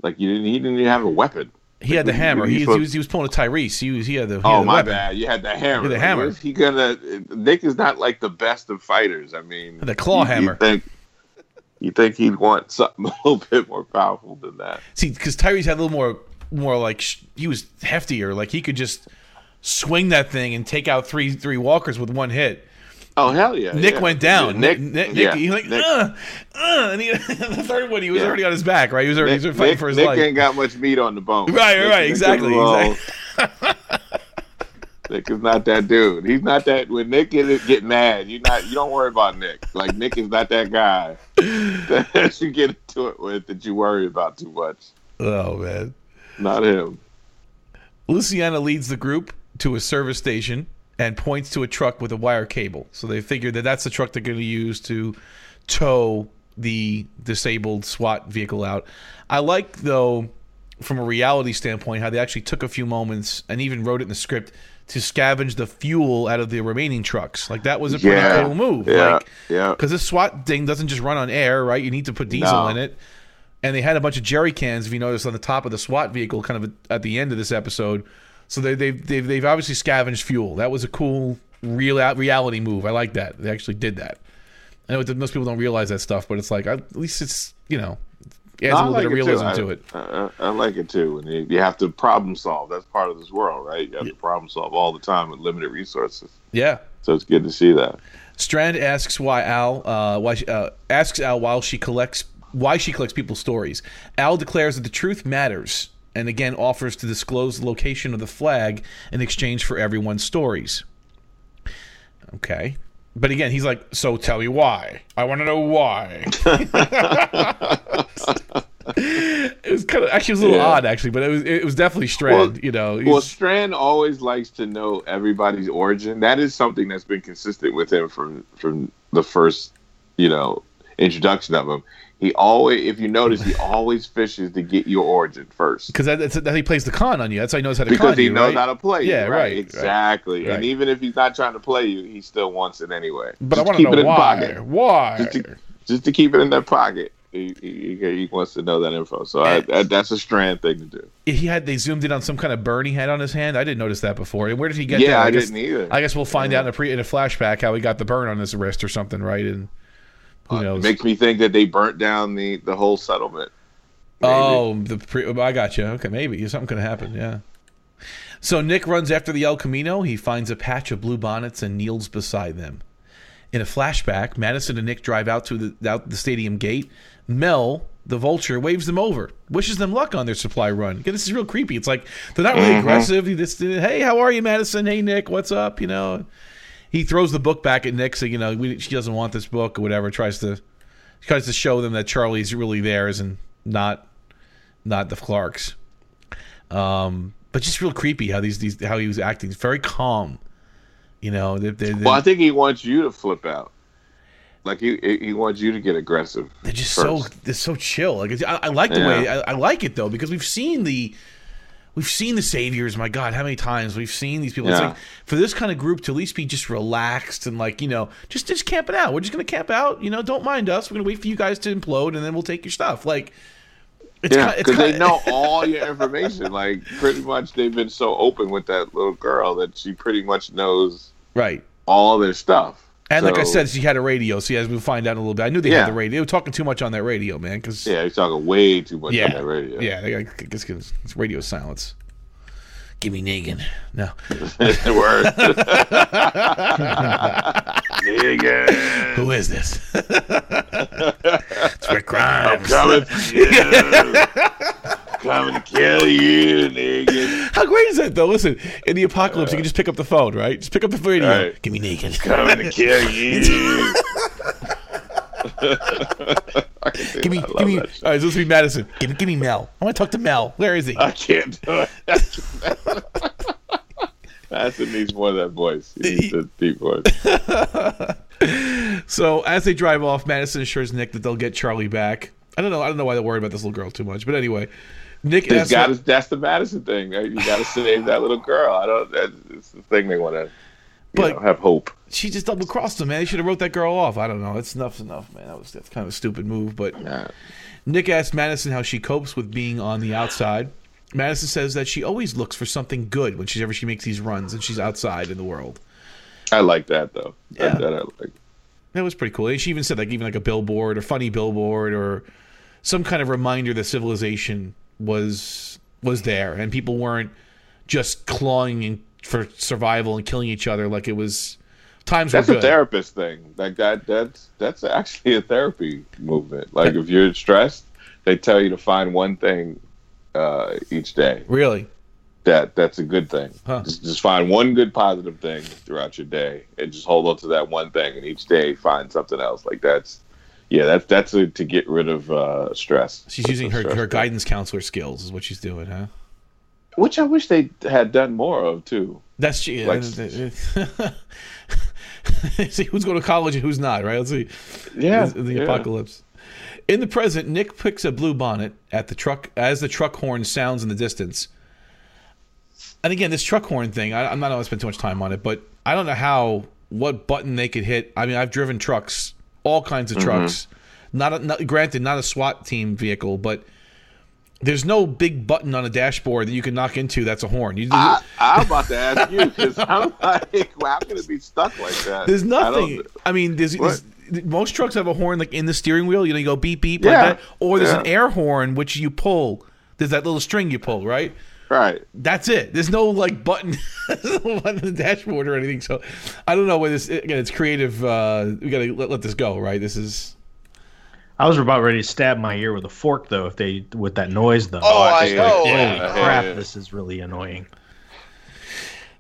like you didn't? He didn't even have a weapon. he had the hammer. He, he was he was pulling a Tyrese. He was he had the he Oh the my weapon. bad! You had the hammer. Yeah, the Like, hammer. He gonna? Nick is not like the best of fighters. I mean, The claw you- hammer. You think, you think he'd want something a little bit more powerful than that? See, because Tyrese had a little more more like he was heftier. Like he could just swing that thing and take out three three walkers with one hit. Oh hell yeah! Nick yeah. went down. Nick, Nick, Nick, yeah, he like, Nick, uh, uh, and he, the third one, he was Yeah. already on his back, right? He was already, he was fighting for his Nick life. Nick ain't got much meat on the bone. Right, right, exactly, exactly. Nick is not that dude. He's not that. When Nick get get mad, you not you don't worry about Nick. Like Nick is not that guy that you get into it with that you worry about too much. Oh man. Not him. Luciana leads the group to a service station and points to a truck with a wire cable. So they figure that that's the truck they're going to use to tow the disabled SWAT vehicle out. I like, though, from a reality standpoint, how they actually took a few moments and even wrote it in the script to scavenge the fuel out of the remaining trucks. Like that was a pretty Yeah. cool move. Yeah, Like, yeah. because this SWAT thing doesn't just run on air, right? You need to put diesel No. in it. And they had a bunch of jerry cans, if you notice, on the top of the SWAT vehicle, kind of at the end of this episode. So they, they've, they've they've obviously scavenged fuel. That was a cool real reality move. I like that. They actually did that. I know most people don't realize that stuff, but it's like at least it's you know adds a I little bit of like realism I- to it. I, I, like it too. And you, you have to problem solve. That's part of this world, right? You have to problem solve all the time with limited resources. Yeah. So it's good to see that. Strand asks why Al uh, why she, uh, asks Al while she collects why she collects people's stories. Al declares that the truth matters, and again offers to disclose the location of the flag in exchange for everyone's stories. Okay, but again, he's like, "So tell me why. I want to know why." it was kind of actually it was a little Yeah. odd, actually, but it was it was definitely Strand. Well- you know, Well, Strand always likes to know everybody's origin. That is something that's been consistent with him from from the first, you know, introduction of him. He always, if you notice, he always fishes to get your origin first because that, that's that he plays the con on you. That's how he knows how to because con he you, knows right? how to play. Yeah, right, right, right. exactly. Right. And even if he's not trying to play you, he still wants it anyway. But Just I want to keep it know in why. pocket. Why? Just to, just to keep it in their pocket. He, he, he wants to know that info. So I, that, that's a Strand thing to do. he had they zoomed in on some kind of burn he had on his hand. I didn't notice that before. And where did he get Yeah, that? I guess, didn't either. I guess we'll find out in a pre in a flashback how he got the burn on his wrist or something, right? And who It makes me think that they burnt down the, the whole settlement. Oh, maybe. oh, the pre- oh, I got you. Okay, maybe something could happen. Yeah. So Nick runs after the El Camino. He finds a patch of blue bonnets and kneels beside them. In a flashback, Madison and Nick drive out to the out the stadium gate. Mel, the vulture, waves them over, wishes them luck on their supply run. Again, this is real creepy. It's like they're not really mm-hmm. aggressive. He just, hey, how are you, Madison? Hey, Nick, what's up? You know, he throws the book back at Nick, saying, you know, we, she doesn't want this book or whatever. Tries to tries to show them that Charlie's really theirs and not not the Clarks. Um, but just real creepy how these these how he was acting. It's very calm. You know, they, they, Well, I think he wants you to flip out. Like he he wants you to get aggressive. They're just first. so they're so chill. Like it's, I, I like the Yeah. way I, I like it though because we've seen the we've seen the saviors. My God, how many times we've seen these people? It's like for this kind of group to at least be just relaxed and like you know just just camping out. We're just gonna camp out. You know, don't mind us. We're gonna wait for you guys to implode and then we'll take your stuff. Like it's Yeah, because they know all your information. Like pretty much, they've been so open with that little girl that she pretty much knows right. all their stuff. And like I said, she had a radio. So as we'll find out in a little bit, I knew they Yeah. had the radio. They were talking too much on that radio, man. Because yeah, he's talking way too much yeah, on that radio. yeah, they got, I guess 'cause it's radio silence. Give me Negan. No. Word. Nigga, Who is this? it's Rick Grimes. coming for you. Coming to kill you, nigga. How great is that, though? Listen, in the apocalypse, you can just pick up the phone, right? Just pick up the radio. Right. Give me Negan. Coming to kill you. Give me, give me. All right, so this will be Madison. Give me, give me Mel. I want to talk to Mel. Where is he? I can't do it. Madison needs more of that voice. He needs a deep voice. So as they drive off, Madison assures Nick that they'll get Charlie back. I don't know. I don't know why they're worried about this little girl too much, but anyway, Nick It's got to, that's the Madison thing. Right? You got to save that little girl. I don't. That's the thing they want to. But- know, have hope. she just double crossed him, man. They should have wrote that girl off. I don't know. It's enough's enough, man. That was that's kind of a stupid move. But Yeah. Nick asked Madison how she copes with being on the outside. Madison says that she always looks for something good when she's ever she makes these runs and she's outside in the world. I like that though. Yeah. That, that I like. That was pretty cool. And she even said like even like a billboard or funny billboard or some kind of reminder that civilization was was there and people weren't just clawing in, for survival and killing each other like it was Times That's a therapist thing. Like that. That's that's actually a therapy movement. Like if you're stressed, they tell you to find one thing uh, each day. Really? That that's a good thing. Huh. Just, just find one good positive thing throughout your day, and just hold on to that one thing, and each day find something else. Like that's yeah, that's that's a, to get rid of uh, stress. She's using her, her guidance counselor skills, is what she's doing, huh? which I wish they had done more of too. That's yeah, Like- see who's going to college and who's not, right? Let's see. Yeah, the, the yeah. apocalypse. In the present, Nick picks a blue bonnet at the truck as the truck horn sounds in the distance. And again, this truck horn thing, I, I'm not going to spend too much time on it, but I don't know how what button they could hit. I mean, I've driven trucks, all kinds of mm-hmm. trucks. Not, a, not granted, not a SWAT team vehicle, but there's no big button on a dashboard that you can knock into. That's a horn. You, I, I'm about to ask you because I'm like, well, how can it be stuck like that? There's nothing. don't- I, mean, there's, there's- most trucks have a horn like in the steering wheel. You know, you go beep beep Yeah. like that, or there's an air horn which you pull. There's that little string you pull, right? Right. That's it. There's no like button on the dashboard or anything. So I don't know whether this again. It's creative. Uh, we gotta let, let this go, right? This is I was about ready to stab my ear with a fork though if they with that noise though. Oh, I see. know. Holy Yeah. crap! Yeah. This is really annoying.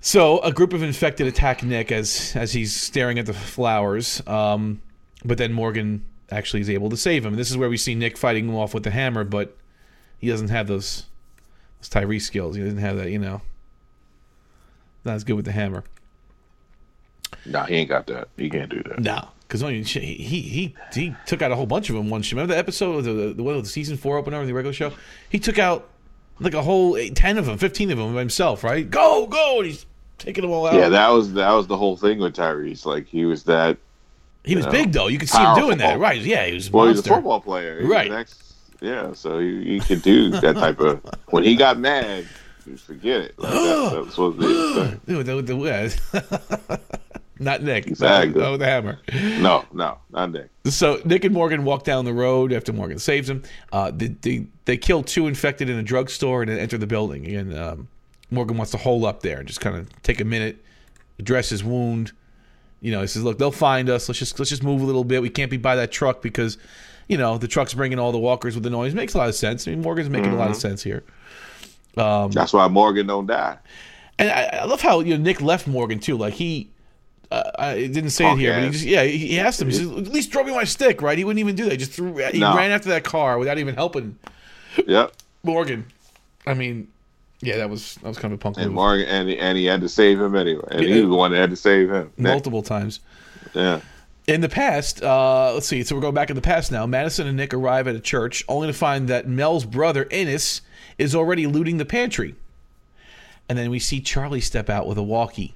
so a group of infected attack Nick as as he's staring at the flowers. Um, but then Morgan actually is able to save him. This is where we see Nick fighting him off with the hammer, but he doesn't have those those Tyrese skills. He doesn't have that, you know. Not as good with the hammer. No, he ain't got that. He can't do that. No, because he, he he he took out a whole bunch of them. Once remember the episode of the the, the, the season four opener of the regular show, he took out like a whole eight, ten of them, fifteen of them by himself. Right? Go go! And he's taking them all out. Yeah, that was that was the whole thing with Tyrese. Like he was that. he was know, big though. You could see him doing that. Right? Yeah, he was. a Well, he's a football player, He Right. Yeah, so he, he could do that type of. When he got mad, you forget it. Like that, that was supposed to be his thing. Dude, the- the- yeah. Not Nick. Exactly. With the hammer. No, no, not Nick. So Nick and Morgan walk down the road after Morgan saves them. Uh, they, they they kill two infected in a drugstore and then enter the building. And um, Morgan wants to hole up there and just kind of take a minute, address his wound. You know, he says, "Look, they'll find us. Let's just let's just move a little bit. We can't be by that truck because, you know, the truck's bringing all the walkers with the noise. Makes a lot of sense. I mean, Morgan's making a lot of sense here. That's why Morgan don't die. And I, I love how you know Nick left Morgan too. Like he, uh, I didn't say it Punk here, but he just yeah he, he asked him. He said, "At least throw me my stick." Right? He wouldn't even do that. He just threw. He No. ran after that car without even helping Yep. Morgan. I mean, yeah, that was that was kind of a punk And move. Morgan and he, and he had to save him anyway. And he was the one that had to save him. Multiple times. Yeah. In the past, uh, let's see. So we're going back in the past now. Madison and Nick arrive at a church, only to find that Mel's brother Ennis is already looting the pantry. And then we see Charlie step out with a walkie,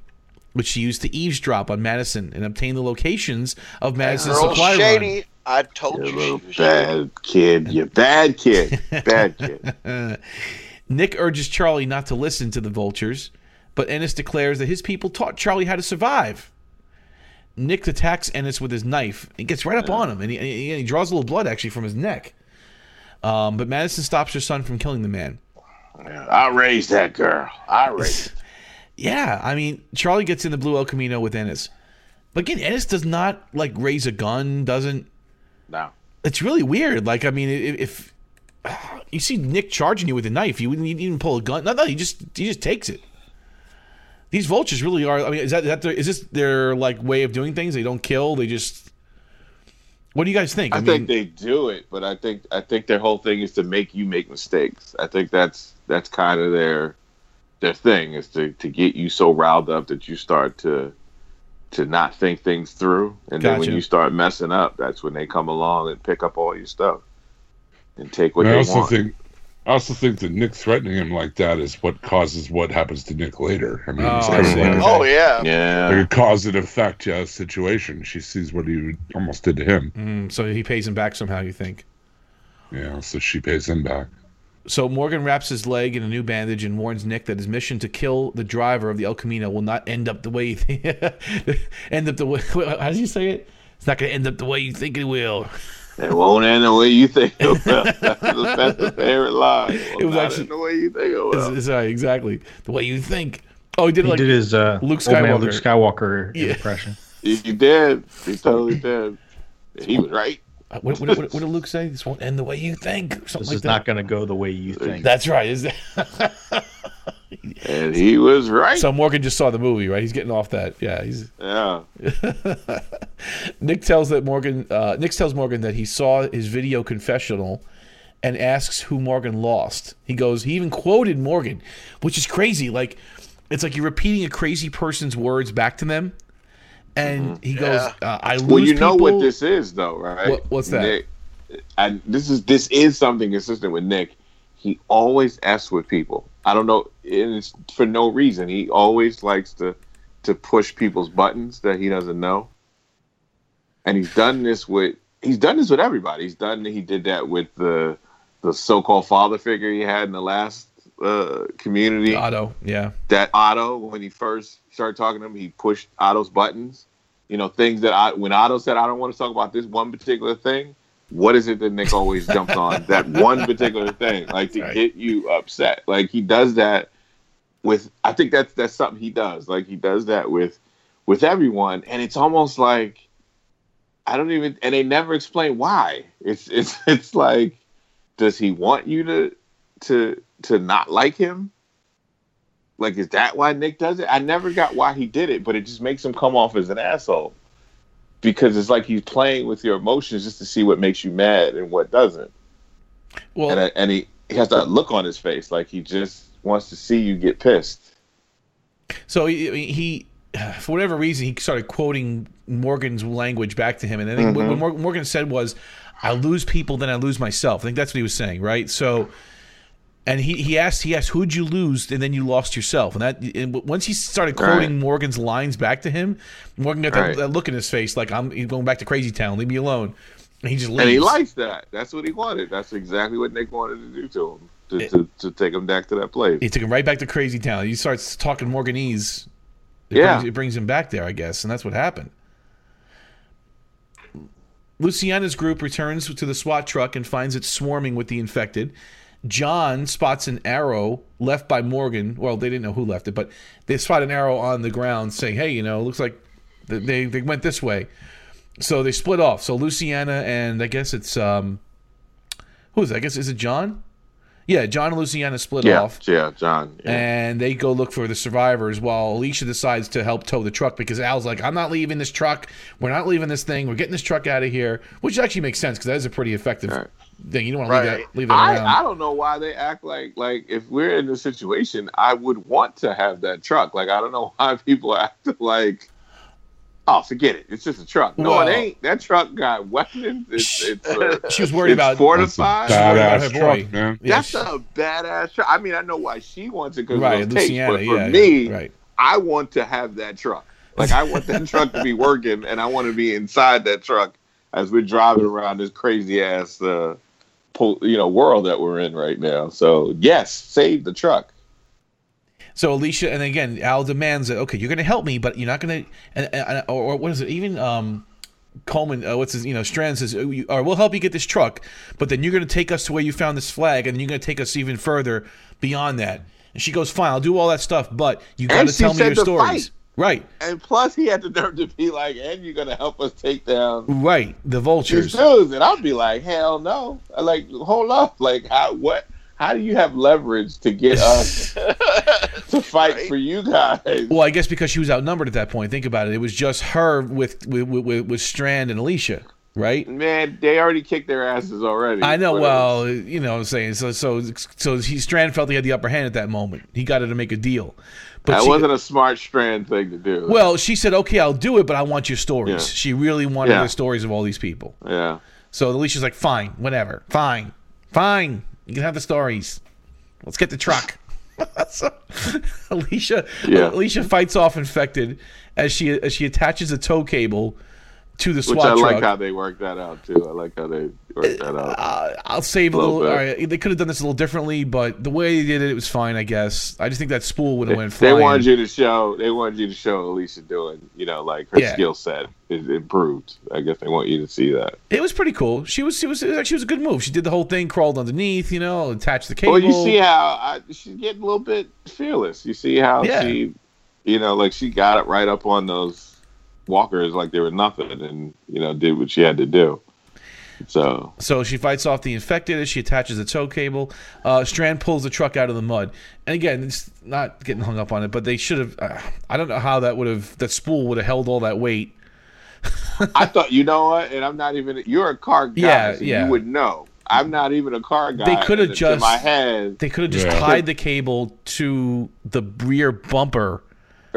which she used to eavesdrop on Madison and obtain the locations of Madison's Girl supply shady. run. I told You you. little she bad kid. You bad kid. Bad kid. Nick urges Charlie not to listen to the vultures, but Ennis declares that his people taught Charlie how to survive. Nick attacks Ennis with his knife and gets right up on him, and he, and he, and he draws a little blood actually from his neck. Um, but Madison stops her son from killing the man. I raised that girl. I raised. Yeah, I mean, Charlie gets in the Blue El Camino with Ennis. But again, Ennis does not like raise a gun, doesn't No. it's really weird. Like, I mean, if, if you see Nick charging you with a knife, you wouldn't even pull a gun. No, no, he just he just takes it. These vultures really are. I mean, is that, is that their, is this their like way of doing things? They don't kill. They just. What do you guys think? I, mean, think they do it, but I think I think their whole thing is to make you make mistakes. I think that's that's kind of their their thing is to, to get you so riled up that you start to to not think things through, and then when you start messing up, that's when they come along and pick up all your stuff and take what And I they also want. think, I also think that Nick threatening him like that is what causes what happens to Nick later. I mean, Oh, it's I kind of like, Oh yeah. yeah, like a cause and effect uh, situation. She sees what he almost did to him. Mm, so he pays him back somehow. You think? Yeah, so she pays him back. So Morgan wraps his leg in a new bandage and warns Nick that his mission to kill the driver of the El Camino will not end up the way you think. end up the way. How did you say it? It's not going to end up the way you think it will. It won't end the way you think it will. that's, the, that's the favorite line. It, will It was not actually- end the way you think it will. Sorry, exactly the way you think. Oh, he did He like did his uh, Luke old man Skywalker. Luke Skywalker Yeah. impression. He did. He totally did. He was right. Uh, What, what, what, what did Luke say? This won't end the way you think. Something This like is that. not going to go the way you think. That's right. Is And he was right. so Morgan just saw the movie, right? He's getting off that. Yeah, he's yeah. Nick tells that Morgan. Uh, Nick tells Morgan that he saw his video confessional, and asks who Morgan lost. He goes. He even quoted Morgan, which is crazy. Like it's like you're repeating a crazy person's words back to them, and he goes, uh, "I lose." Well, you know what this is, though, right? What- what's that? Nick, and this is this is something consistent with Nick. He always s with people. I don't know, and it's for no reason. He always likes to to push people's buttons that he doesn't know. And he's done this with he's done this with everybody. He's done he did that with the the so-called father figure he had in the last uh, community Otto. Yeah. that Otto, when he first started talking to him, he pushed Otto's buttons. You know, things that I when Otto said, I don't want to talk about this one particular thing, what is it that Nick always jumps on? That one particular thing, like to Right. get you upset. Like he does that with I think that's that's something he does. Like he does that with with everyone. And it's almost like I don't even and they never explain why. It's it's it's like does he want you to to to not like him? Like, is that why Nick does it? I never got why he did it, but it just makes him come off as an asshole. Because it's like he's playing with your emotions just to see what makes you mad and what doesn't. Well, And, and he, he has that look on his face, like he just wants to see you get pissed. So he, he, for whatever reason, he started quoting Morgan's language back to him, and I think what mm-hmm. Morgan said was, "I lose people, then I lose myself." I think that's what he was saying, right? So, and he he asked he asked who'd you lose, and then you lost yourself, and that and once he started quoting Right. Morgan's lines back to him, Morgan got that, Right. that look in his face, like I'm he's going back to Crazy Town, leave me alone, and he just leaves. And he likes that. That's what he wanted. That's exactly what Nick wanted to do to him, to, to, to take him back to that place. He took him right back to Crazy Town. He starts talking Morganese. It Yeah. brings, it brings him back there, I guess, and that's what happened. Luciana's group returns to the SWAT truck and finds it swarming with the infected. John spots an arrow left by Morgan. Well, they didn't know who left it, but they spot an arrow on the ground saying, "Hey, you know, looks like they they went this way." So they split off. So Luciana and I guess it's um, who is it? I guess is it John? Yeah, John and Luciana split Yeah, off yeah, John. Yeah. and they go look for the survivors while Alicia decides to help tow the truck because Al's like, I'm not leaving this truck. We're not leaving this thing. We're getting this truck out of here, which actually makes sense because that is a pretty effective Right. Thing. You don't want to leave Right. that, leave that I, around. I don't know why they act like like if we're in this situation, I would want to have that truck. Like I don't know why people act like, oh, forget it, it's just a truck. No, Well- it ain't. That truck got weapons. It's, it's uh, she was worried it's about That's a fortified. worried about her badass boy. truck, man. That's she- a badass truck. I mean, I know why she wants it because right, of those tapes, but for yeah, me, right. I want to have that truck. Like I want that truck to be working, and I want to be inside that truck as we're driving around this crazy ass, uh, po- you know, world that we're in right now. So yes, save the truck. So Alicia, and again, Al demands that okay, you're going to help me, but you're not going to, and, and or, or what is it? Even um, Colman, uh, what's his, you know, Strand says, "Oh, you- or we'll help you get this truck, but then you're going to take us to where you found this flag, and you're going to take us even further beyond that. And she goes, fine, I'll do all that stuff, but you got to tell me your stories. fight. Right, And plus, he had the nerve to be like, "And you're gonna help us take down right. The these vultures. dudes," and I'd be like, "Hell no!" I like, hold up, like, how what? How do you have leverage to get us to fight for you guys? Well, I guess because she was outnumbered at that point. Think about it. It was just her with with with, with Strand and Alicia, right? Man, they already kicked their asses already. I know. But, Well, you know, what I'm saying so. So, so he Strand felt he had the upper hand at that moment. He got her to make a deal, but that she, wasn't a smart strand thing to do. well, she said, "Okay, I'll do it, but I want your stories." Yeah. She really wanted Yeah. the stories of all these people. yeah, So Alicia's like, "Fine, whatever, fine, fine. You can have the stories. Let's get the truck." so, Alicia, Yeah. Alicia fights off infected as she as she attaches a tow cable to the which I truck. like how they worked that out too. I like how they worked that out. Uh, I'll save a Little little. All right, they could have done this a little differently, but the way they did it, it was fine. I guess. I just think that spool would have went Flying. they wanted you to show. They wanted you to show Alicia doing. You know, like her Yeah. skill set is improved. I guess they want you to see that. It was pretty cool. She was. She was. It was actually was a good move. She did the whole thing, crawled underneath. You know, attached the cable. Well, you see how I, she's getting a little bit fearless. You see how Yeah. she, you know, like she got it right up on those walkers like they were nothing, and you know did what she had to do. So So she fights off the infected as she attaches a tow cable. Uh, Strand pulls the truck out of the mud. And again, it's not getting hung up on it, but they should have. Uh, I don't know how that would have. That spool would have held all that weight. I thought, you know what? And I'm not even. You're a car guy, Yeah, so yeah. you would know. I'm not even a car guy. They coulda just- my head, They could have just Yeah. tied the cable to the rear bumper.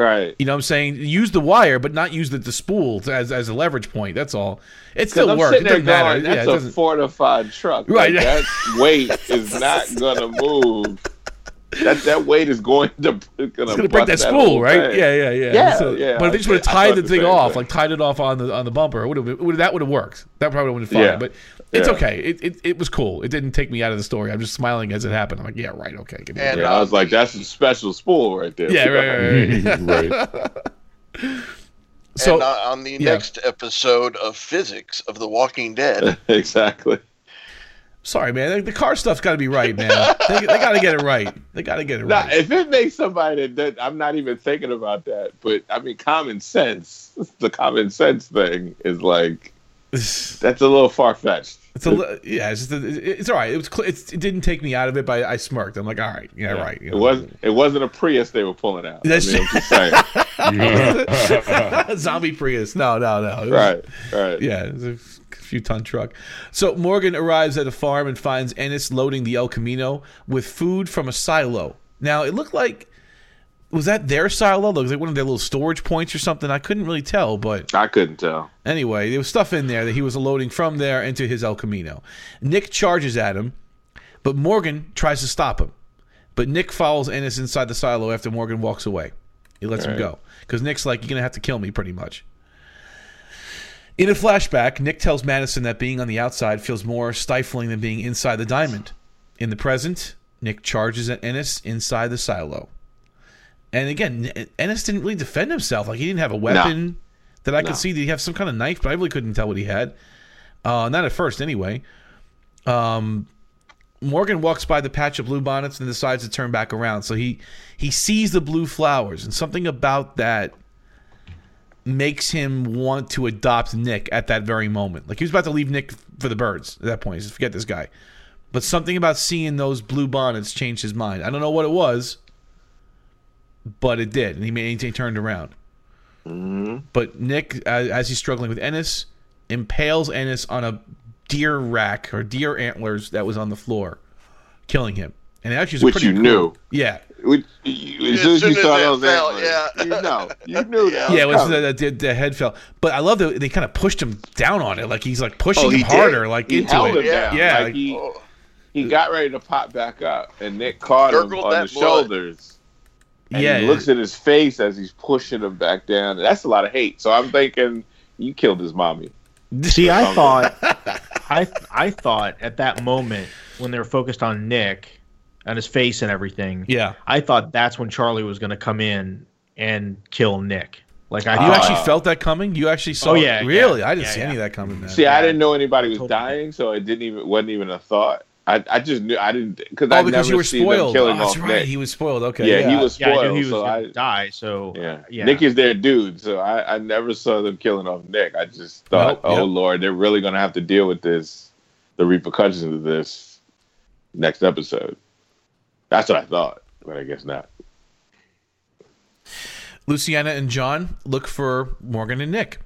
Right? You know what I'm saying? Use the wire, but not use the, the spool to- as, as a leverage point. That's all. It still I'm works. It doesn't matter. going, Yeah, That's it a doesn't, fortified truck. Right. Like, that weight is not gonna move. That that weight is going to gonna, it's gonna break that bust spool, right? thing. Yeah, yeah, yeah. Yeah, yeah, But if they just would have tied the thing off, thing. like tied it off on the on the bumper, it would have would that would have worked. That probably would have been fine. Yeah. But it's Yeah. okay. It, it it was cool. It didn't take me out of the story. I'm just smiling as it happened. I'm like, yeah, right, okay. give me And. Yeah, I was like, that's a special spool right there. yeah, right, right, right. right. So and uh, on the yeah. next episode of Physics of The Walking Dead, exactly. sorry, man. The, the car stuff's got to be right, man. they, they got to get it right. They got to get it Now, right. if it makes somebody that, that I'm not even thinking about that, but I mean, common sense, the common sense thing is like that's a little far fetched. It's a yeah. It's just a, it's all right. It was it's, it didn't take me out of it, but I, I smirked. I'm like, all right, yeah, right. you It wasn't. It wasn't a Prius they were pulling out. That's I mean, just saying. zombie Prius. No, no, no. Was- right. Right. Yeah, it was a few ton truck. So Morgan arrives at a farm and finds Ennis loading the El Camino with food from a silo. Now it looked like was that their silo? Was it one of their little storage points or something? I couldn't really tell, but I couldn't tell. anyway, there was stuff in there that he was loading from there into his El Camino. Nick charges at him, but Morgan tries to stop him. But Nick follows Ennis inside the silo after Morgan walks away. He lets him Right. go because Nick's like, "You're gonna have to kill me," pretty much. In a flashback, Nick tells Madison that being on the outside feels more stifling than being inside the diamond. In the present, Nick charges at Ennis inside the silo. And again, Ennis didn't really defend himself. Like he didn't have a weapon that I could No. see. Did he have some kind of knife? But I really couldn't tell what he had. Uh, not at first, anyway. Um, Morgan walks by the patch of blue bonnets and decides to turn back around. So he he sees the blue flowers, and something about that makes him want to adopt Nick at that very moment. Like he was about to leave Nick for the birds at that point. He says, forget this guy. But something about seeing those blue bonnets changed his mind. I don't know what it was, but it did, and he made he turned around. Mm-hmm. But Nick, as, as he's struggling with Ennis, impales Ennis on a deer rack or deer antlers that was on the floor, killing him. And it actually was Which pretty you cool- knew. Yeah, Which, you, as soon as you saw that those fell, antlers, yeah. you know, you knew that. yeah, it was coming. the, the, the head fell. But I love that they kind of pushed him down on it, like he's like pushing Oh, him did. harder, like He into held it. him down. Yeah, Like, like- he, Oh, he got ready to pop back up, and Nick caught him on the blood. shoulders. And yeah. he looks at his face as he's pushing him back down. That's a lot of hate. So I'm thinking you killed his mommy. See, I Something. thought, I I thought at that moment when they were focused on Nick and his face and everything, yeah. I thought that's when Charlie was going to come in and kill Nick. Like I You thought, actually felt that coming? You actually saw? Oh, it? yeah, really? yeah, I didn't yeah, see yeah. any of that coming. Man. See, I didn't know anybody was Totally. dying, so it didn't even wasn't even a thought. I, I just knew I didn't because oh, I because never you were see them spoiled. Oh, killing that's off right. Nick. He was spoiled. Okay. yeah, he was yeah, I spoiled. knew he was so going I, die. So uh, Yeah. yeah. Nick is their dude, so I, I never saw them killing off Nick. I just thought, Nope, oh yep. Lord, they're really gonna have to deal with this, the repercussions of this next episode. That's what I thought, but I guess not. Luciana and John look for Morgan and Nick.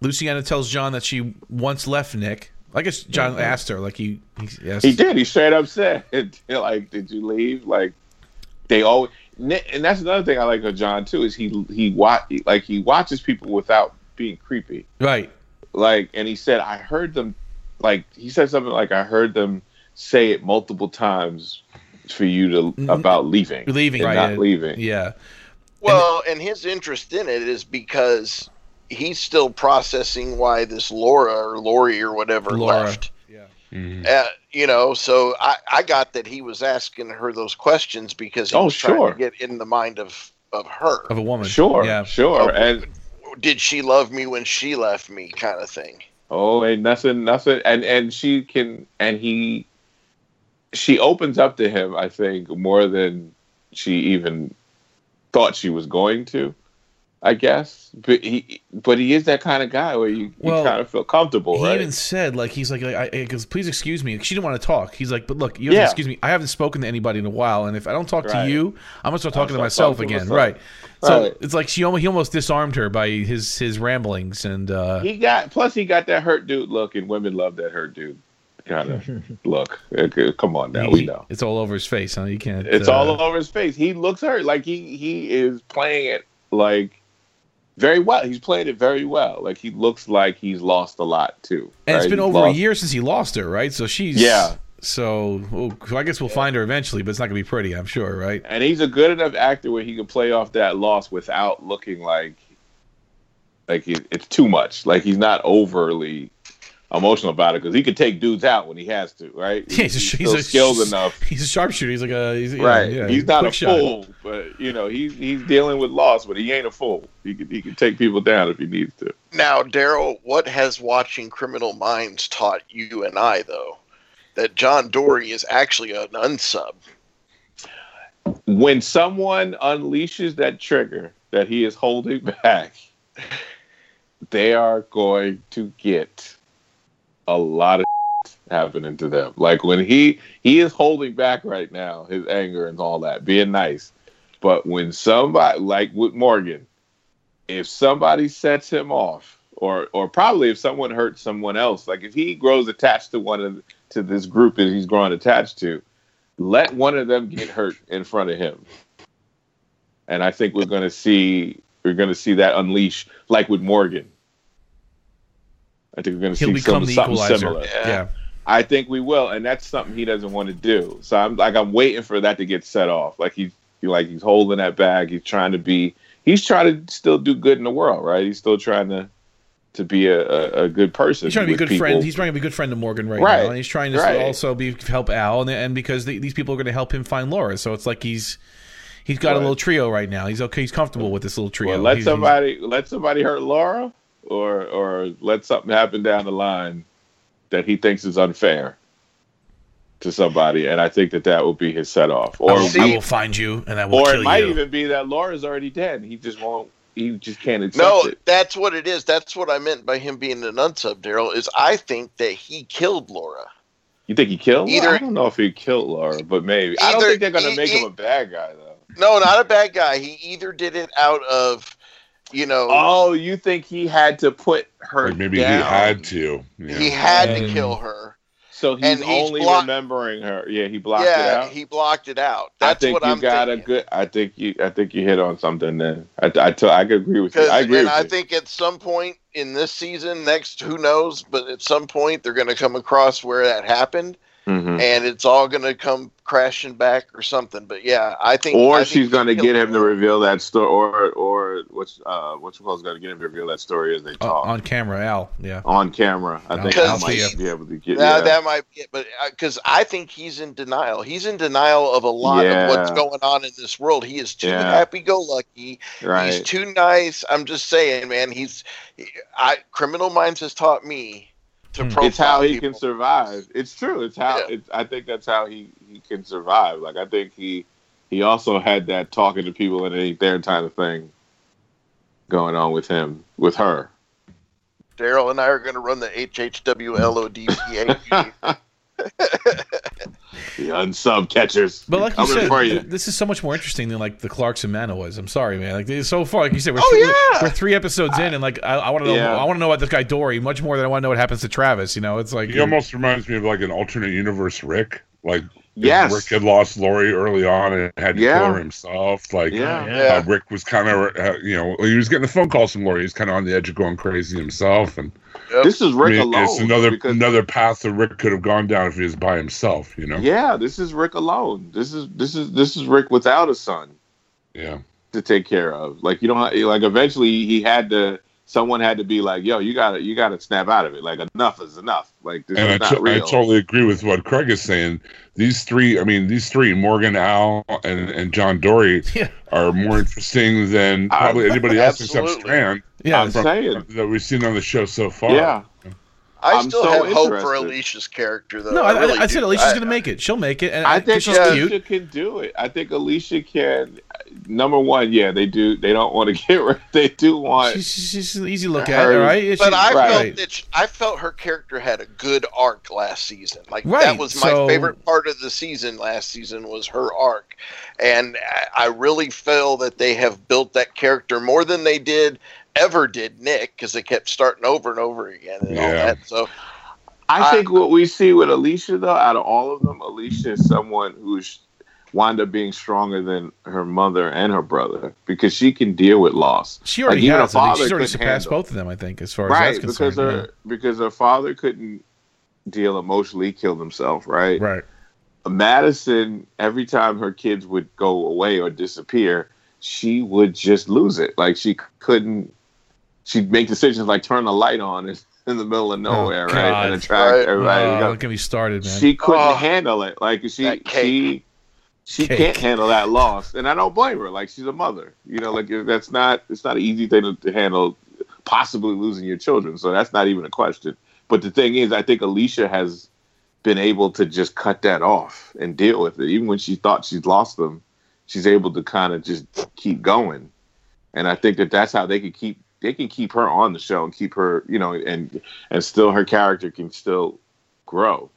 Luciana tells John that she once left Nick. I guess John asked her, like he, he asked, He did. He straight up said, like, did you leave? Like, they always, and that's another thing I like of John too is he he watch like he watches people without being creepy. right. like and he said i heard them like he said something like i heard them say it multiple times for you to about leaving Leaving, and right, not yeah. leaving Yeah. well, and his interest in it is because he's still processing why this Laura or Lori or whatever Laura. left. Mhm. Uh, you know, so I, I got that he was asking her those questions because he Oh, was trying sure. to get in the mind of of her. Of a woman. sure Yeah. sure Oh, and Did she love me when she left me, kind of thing. oh and nothing nothing and and she can and he she opens up to him i think more than she even thought she was going to I guess. But he, but he is that kind of guy where you, Well, you kind of feel comfortable, He right? even said like he's like I because please excuse me. She didn't want to talk. He's like, but look, you have to Yeah. excuse me. I haven't spoken to anybody in a while, and if I don't talk to you, I'm gonna start talking to myself to again. myself. Right. So Right. it's like she almost he almost disarmed her by his his ramblings and uh, he got plus he got that hurt dude look, and women love that hurt dude kind of look. Come on now, we know. it's all over his face. Huh? You can't. It's uh, all over his face. He looks hurt. Like he he is playing it like very well. He's playing it very well. Like he looks like he's lost a lot too. And it's been He's over a year since he lost her, right? So she's Yeah. So, well, I guess we'll find her eventually, but it's not gonna be pretty, I'm sure, right? And he's a good enough actor where he can play off that loss without looking like like he, it's too much. Like he's not overly emotional about it because he could take dudes out when he has to, right? Yeah, he's, he's, he's still a skilled enough. He's a sharpshooter. He's like a he's, Right, yeah, he's not a quick shot. fool, but you know he's he's dealing with loss, but he ain't a fool. He can he can take people down if he needs to. Now, Daryl, what has watching Criminal Minds taught you and I, though? That John Dorie is actually an unsub. when someone unleashes that trigger that he is holding back, they are going to get a lot of happening to them. Like when he he is holding back right now, his anger and all that, being nice. But when somebody like with Morgan, if somebody sets him off, or or probably if someone hurts someone else, like if he grows attached to one of to this group that he's growing attached to, let one of them get hurt in front of him. And I think we're to see we're going to see that unleash like with Morgan. I think we're going to see some, something similar. Yeah. I think we will, and that's something he doesn't want to do. So I'm like I'm waiting for that to get set off. Like he's like he's holding that bag. He's trying to be. He's trying to still do good in the world, right? He's still trying to to be a, a, a good person. He's trying to be a with good friend. He's trying to be a good friend to Morgan right, Right. now, and he's trying to Right. also be help Al, and, and because the, these people are going to help him find Laura. So it's like he's he's got a little trio right now. He's okay. He's comfortable with this little trio. Well, let He's- he's- somebody let somebody hurt Laura, or or let something happen down the line that he thinks is unfair to somebody, and I think that that will be his set off. I Or will, See- I will find you, and I will or kill it might you. even be that Laura's already dead. He just won't. He just can't accept No, it. that's what it is. That's what I meant by him being an unsub, Daryl. Is I think that he killed Laura. You think he killed? Either- Laura? I don't know if he killed Laura, but maybe. I don't think they're gonna e- make e- him a bad guy though. No, not a bad guy. He either did it out of, you know, Oh, you think he had to put her Like maybe down? he had to. Yeah. he had to kill her. So he's, and he's only block- remembering her. Yeah, he blocked it out. he blocked it out. I That's think what you I'm got thinking. a good. I think you. I think you hit on something there. I I, t- I could agree with you. I agree and with I you. think at some point in this season, next who knows, but at some point they're going to come across where that happened, Mhm. and it's all going to come crashing back or something. But yeah, I think. Or I think she's going to get him to reveal that story, or or what's uh what's called going to get him to reveal that story as they Uh, talk on camera, Al. Yeah. on camera. I think Because that might he- be able to get. Now yeah. that might be it, but because I think he's in denial. He's in denial of a lot of what's going on in this world. He is too Yeah. happy-go-lucky. right. He's too nice. I'm just saying, man. He's, he- I Criminal Minds has taught me to profile Hmm. it's how he people. can survive. It's true. It's how. Yeah. It's, I think that's how he, he can survive. Like I think he he also had that talking to people and it ain't their kind of thing going on with him with her. Daryl and I are going to run the HHWLODPA. The unsub catchers. But like you said, for you. this is so much more interesting than like the Clarkson Manor was. I'm sorry, man. Like it's so far, like you said, we're, Oh, th- yeah. we're three episodes in, and like I, I want to know, Yeah. I want to know about this guy Dorie much more than I want to know what happens to Travis. You know, it's like He almost reminds me of like an alternate universe Rick. Like if Yes. Rick had lost Lori early on and had to Yeah. kill her himself. Like Yeah. Yeah. uh, Rick was kind of, uh, you know, he was getting the phone calls from Lori. He was kind of on the edge of going crazy himself, and This is I Rick mean, alone. it's another because- another path that Rick could have gone down if he was by himself. You know? Yeah, this is Rick alone. This is this is this is Rick without a son Yeah. to take care of. Like you don't like. Eventually, he had to. Someone had to be like, "Yo, you got to you got to snap out of it. Like enough is enough. Like this And I, is not to- I totally agree with what Craig is saying. These three, I mean, these three, Morgan, Al, and, and John Dorie, Yeah. are more interesting than probably anybody else except Strand yeah, I'm saying, that we've seen on the show so far. yeah. I I'm still so have hope for. Alicia's character, though. no, I, I, really I said. Alicia's gonna make it. She'll make it, and I I, think she's Alicia cute. can do it. I think Alicia can. number one, yeah, they do. They don't want to get rid. They do want. She's, she's, she's an easy look at, Her- right? But I Right. felt that she, I felt her character had a good arc last season. Like Right, that was my so- favorite part of the season last season was her arc, and I, I really feel that they have built that character more than they did ever did Nick because they kept starting over and over again and all that. So I I- think what we see with Alicia, though, out of all of them, Alicia is someone who's wound up being stronger than her mother and her brother because she can deal with loss. She already Like, has. her father she's already couldn't surpassed handle- both of them. I think, as far as right that's because concerned. her because her father couldn't deal emotionally, kill killed himself. Right. right. Madison, every time her kids would go away or disappear, she would just lose it. Like she couldn't. She'd make decisions like turn the light on in, in the middle of oh, nowhere, right, God. and attract Right. everybody. Oh, go. get me started, man. She couldn't Oh, handle it. Like she she she Cake. can't handle that loss, and I don't blame her. Like she's a mother, you know. Like that's not it's not an easy thing to, to handle. Possibly losing your children, so that's not even a question. But the thing is, I think Alicia has been able to just cut that off and deal with it. Even when she thought she'd lost them, she's able to kind of just keep going. And I think that that's how they could keep they can keep her on the show and keep her, you know, and and still her character can still grow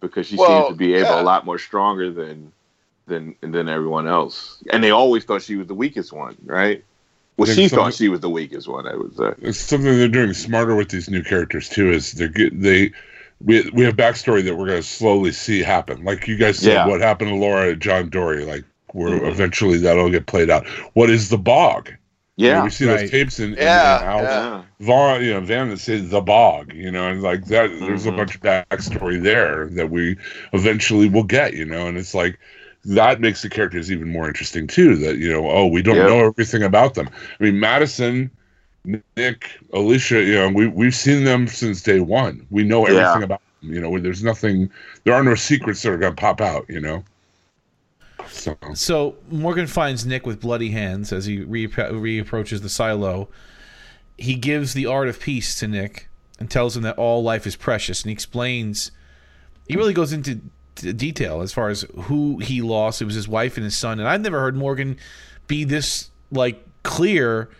because she Well, seems to be able yeah. a lot more stronger than than than everyone else. And they always thought she was the weakest one, right? Well, she thought she was the weakest one. I would say. It's something they're doing smarter with these new characters too. Is they get they we we have backstory that we're going to slowly see happen. Like you guys said, Yeah. what happened to Laura and John Dorie? Like where Mhm. eventually that'll get played out. What is the bog? You know, Yeah. we see right. those tapes in, in, Yeah, in Al- yeah. Vaughn, you know, Van that says the bog, you know, and like that. There's a Mhm. bunch of backstory there that we eventually will get, you know, and it's like that makes the characters even more interesting too. That you know, oh, we don't Yep. know everything about them. I mean, Madison, Nick, Alicia, you know, we we've seen them since day one. We know Yeah. everything about them. You know, there's nothing, there are no secrets that are going to pop out. You know, so So Morgan finds Nick with bloody hands as he re- reapproaches the silo. He gives the art of peace to Nick and tells him that all life is precious. And he explains, he really goes into detail as far as who he lost. It was his wife and his son. And I've never heard Morgan be this like clear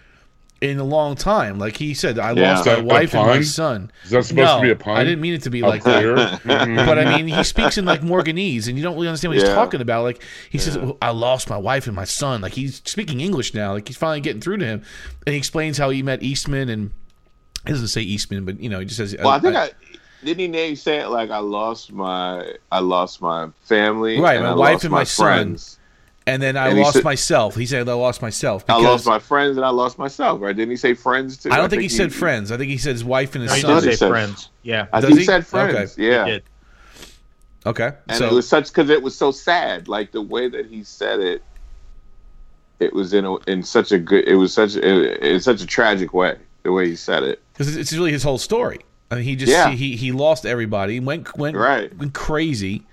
in a long time. Like he said, I Yeah. lost my wife and my son. is that supposed no, to be a pun? I didn't mean it to be Up like that. Mhm. But I mean, he speaks in like Morganese, and you don't really understand what he's talking about. Like he says, "Oh, "I lost my wife and my son." Like he's speaking English now. Like he's finally getting through to him, and he explains how he met Eastman, and he doesn't say Eastman, but you know, he just says, Well, I think I, didn't he name say it like I lost my I lost my family, Right, and my I wife and my son. friends. And then I and lost said- myself. He said, "I lost myself." I lost my friends and I lost myself. Right? Didn't he say friends too? I don't think, he said friends. I think he said his wife and his No, he did son. he say said- friends. Yeah, I Does think he? he said friends. Okay. Yeah. he did. Okay, and so it was such because it was so sad. Like the way that he said it, it was in a, in such a good. It was such a, in such a tragic way. The way he said it. because it's really his whole story. I mean, he just Yeah. he, he lost everybody, went went Right. went crazy.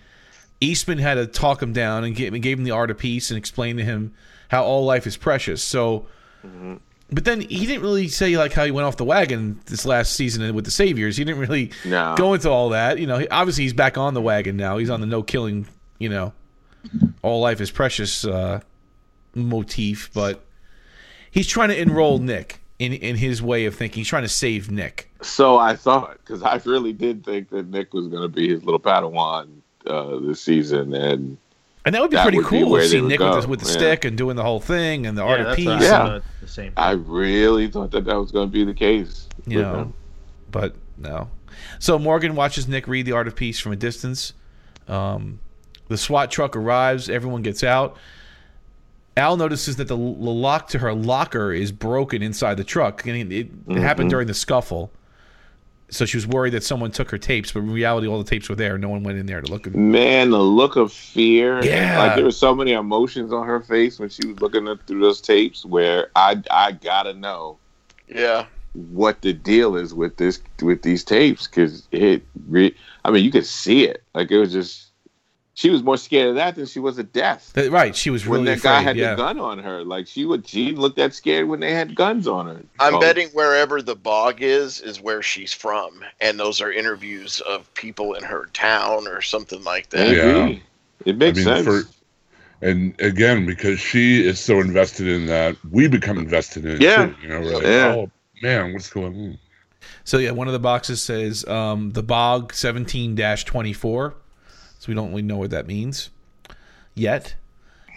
Eastman had to talk him down and gave, gave him the art of peace and explain to him how all life is precious. So, Mm-hmm. but then he didn't really say like how he went off the wagon this last season with the Saviors. He didn't really No. go into all that. You know, he, obviously he's back on the wagon now. He's on the no killing. You know, all life is precious uh, motif, but he's trying to enroll Nick in in his way of thinking. He's trying to save Nick. So I thought because I really did think that Nick was going to be his little Padawan uh, this season, and And that would be That pretty would cool where to see would Nick with the, with the yeah. stick and doing the whole thing and the art of peace. what I Yeah. thought, the same. I really thought that that was going to be the case. you with know, him. but no. So Morgan watches Nick read the art of peace from a distance. Um, the SWAT truck arrives. Everyone gets out. Al notices that the, l- lock to her locker is broken inside the truck, and it, it Mm-hmm. happened during the scuffle. So she was worried that someone took her tapes, but in reality, all the tapes were there. No one went in there to look at them. Man, the look of fear. Yeah. Like there were so many emotions on her face when she was looking through those tapes where I I gotta know Yeah. what the deal is with this with these tapes because it re- I mean you could see it. Like it was just she was more scared of that than she was of death. That- Right, she was really when really that guy had yeah. the gun on her, like she would, she looked that scared when they had guns on her. I'm Oh, betting wherever the bog is is where she's from, and those are interviews of people in her town or something like that. maybe Yeah. it makes I mean, sense. for- and again, because she is so invested in that, we become invested in it Yeah. too. You know, we're like, Yeah. oh man, what's going on? So yeah, one of the boxes says um, the bog seventeen twenty four. So we don't really know what that means yet.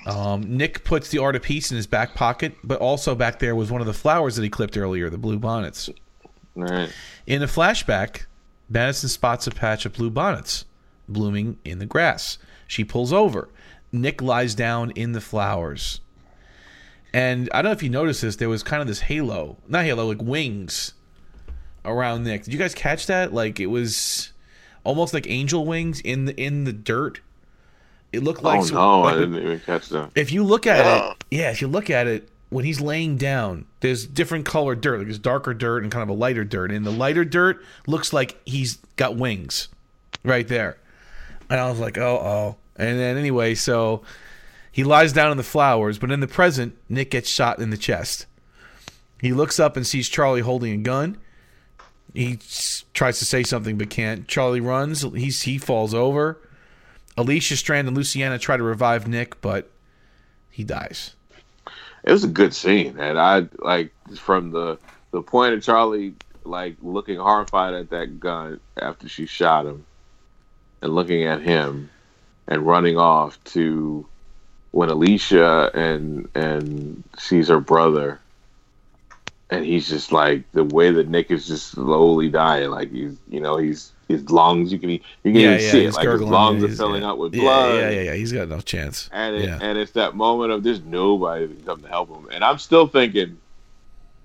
Um, Nick puts the art of peace in his back pocket, but also back there was one of the flowers that he clipped earlier, the blue bonnets. Right. In a flashback, Madison spots a patch of blue bonnets blooming in the grass. She pulls over. Nick lies down in the flowers. And I don't know if you noticed this, there was kind of this halo, not halo, like wings around Nick. Did you guys catch that? Like it was almost like angel wings in the in the dirt. It looked like oh no, like I didn't even catch that. if you look at it, yeah, if you look at it, when he's laying down, there's different colored dirt. Like there's darker dirt and kind of a lighter dirt. And the lighter dirt looks like he's got wings right there. And I was like, oh, oh. And then anyway, so he lies down in the flowers, but in the present, Nick gets shot in the chest. He looks up and sees Charlie holding a gun. He tries to say something but can't. Charlie runs. He's he falls over. Alicia Strand and Luciana try to revive Nick, but he dies. It was a good scene, and I like from the the point of Charlie like looking horrified at that gun after she shot him, and looking at him, and running off to when Alicia and and sees her brother, and he's just like the way that Nick is just slowly dying, like he's you know he's his lungs you can you can even see it like his lungs yeah, are filling yeah. up with blood. Yeah, yeah, yeah. He's got no chance. And it, yeah. and it's that moment of there's nobody that can come to help him. And I'm still thinking,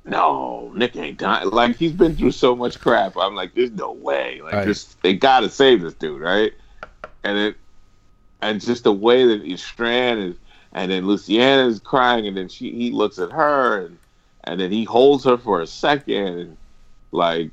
no, Nick ain't dying. Like he's been through so much crap. I'm like, there's no way. Like Right. this, they gotta save this dude, right? And it, and just the way that he Strand is, and then Luciana is crying, and then she he looks at her, and and then he holds her for a second, like.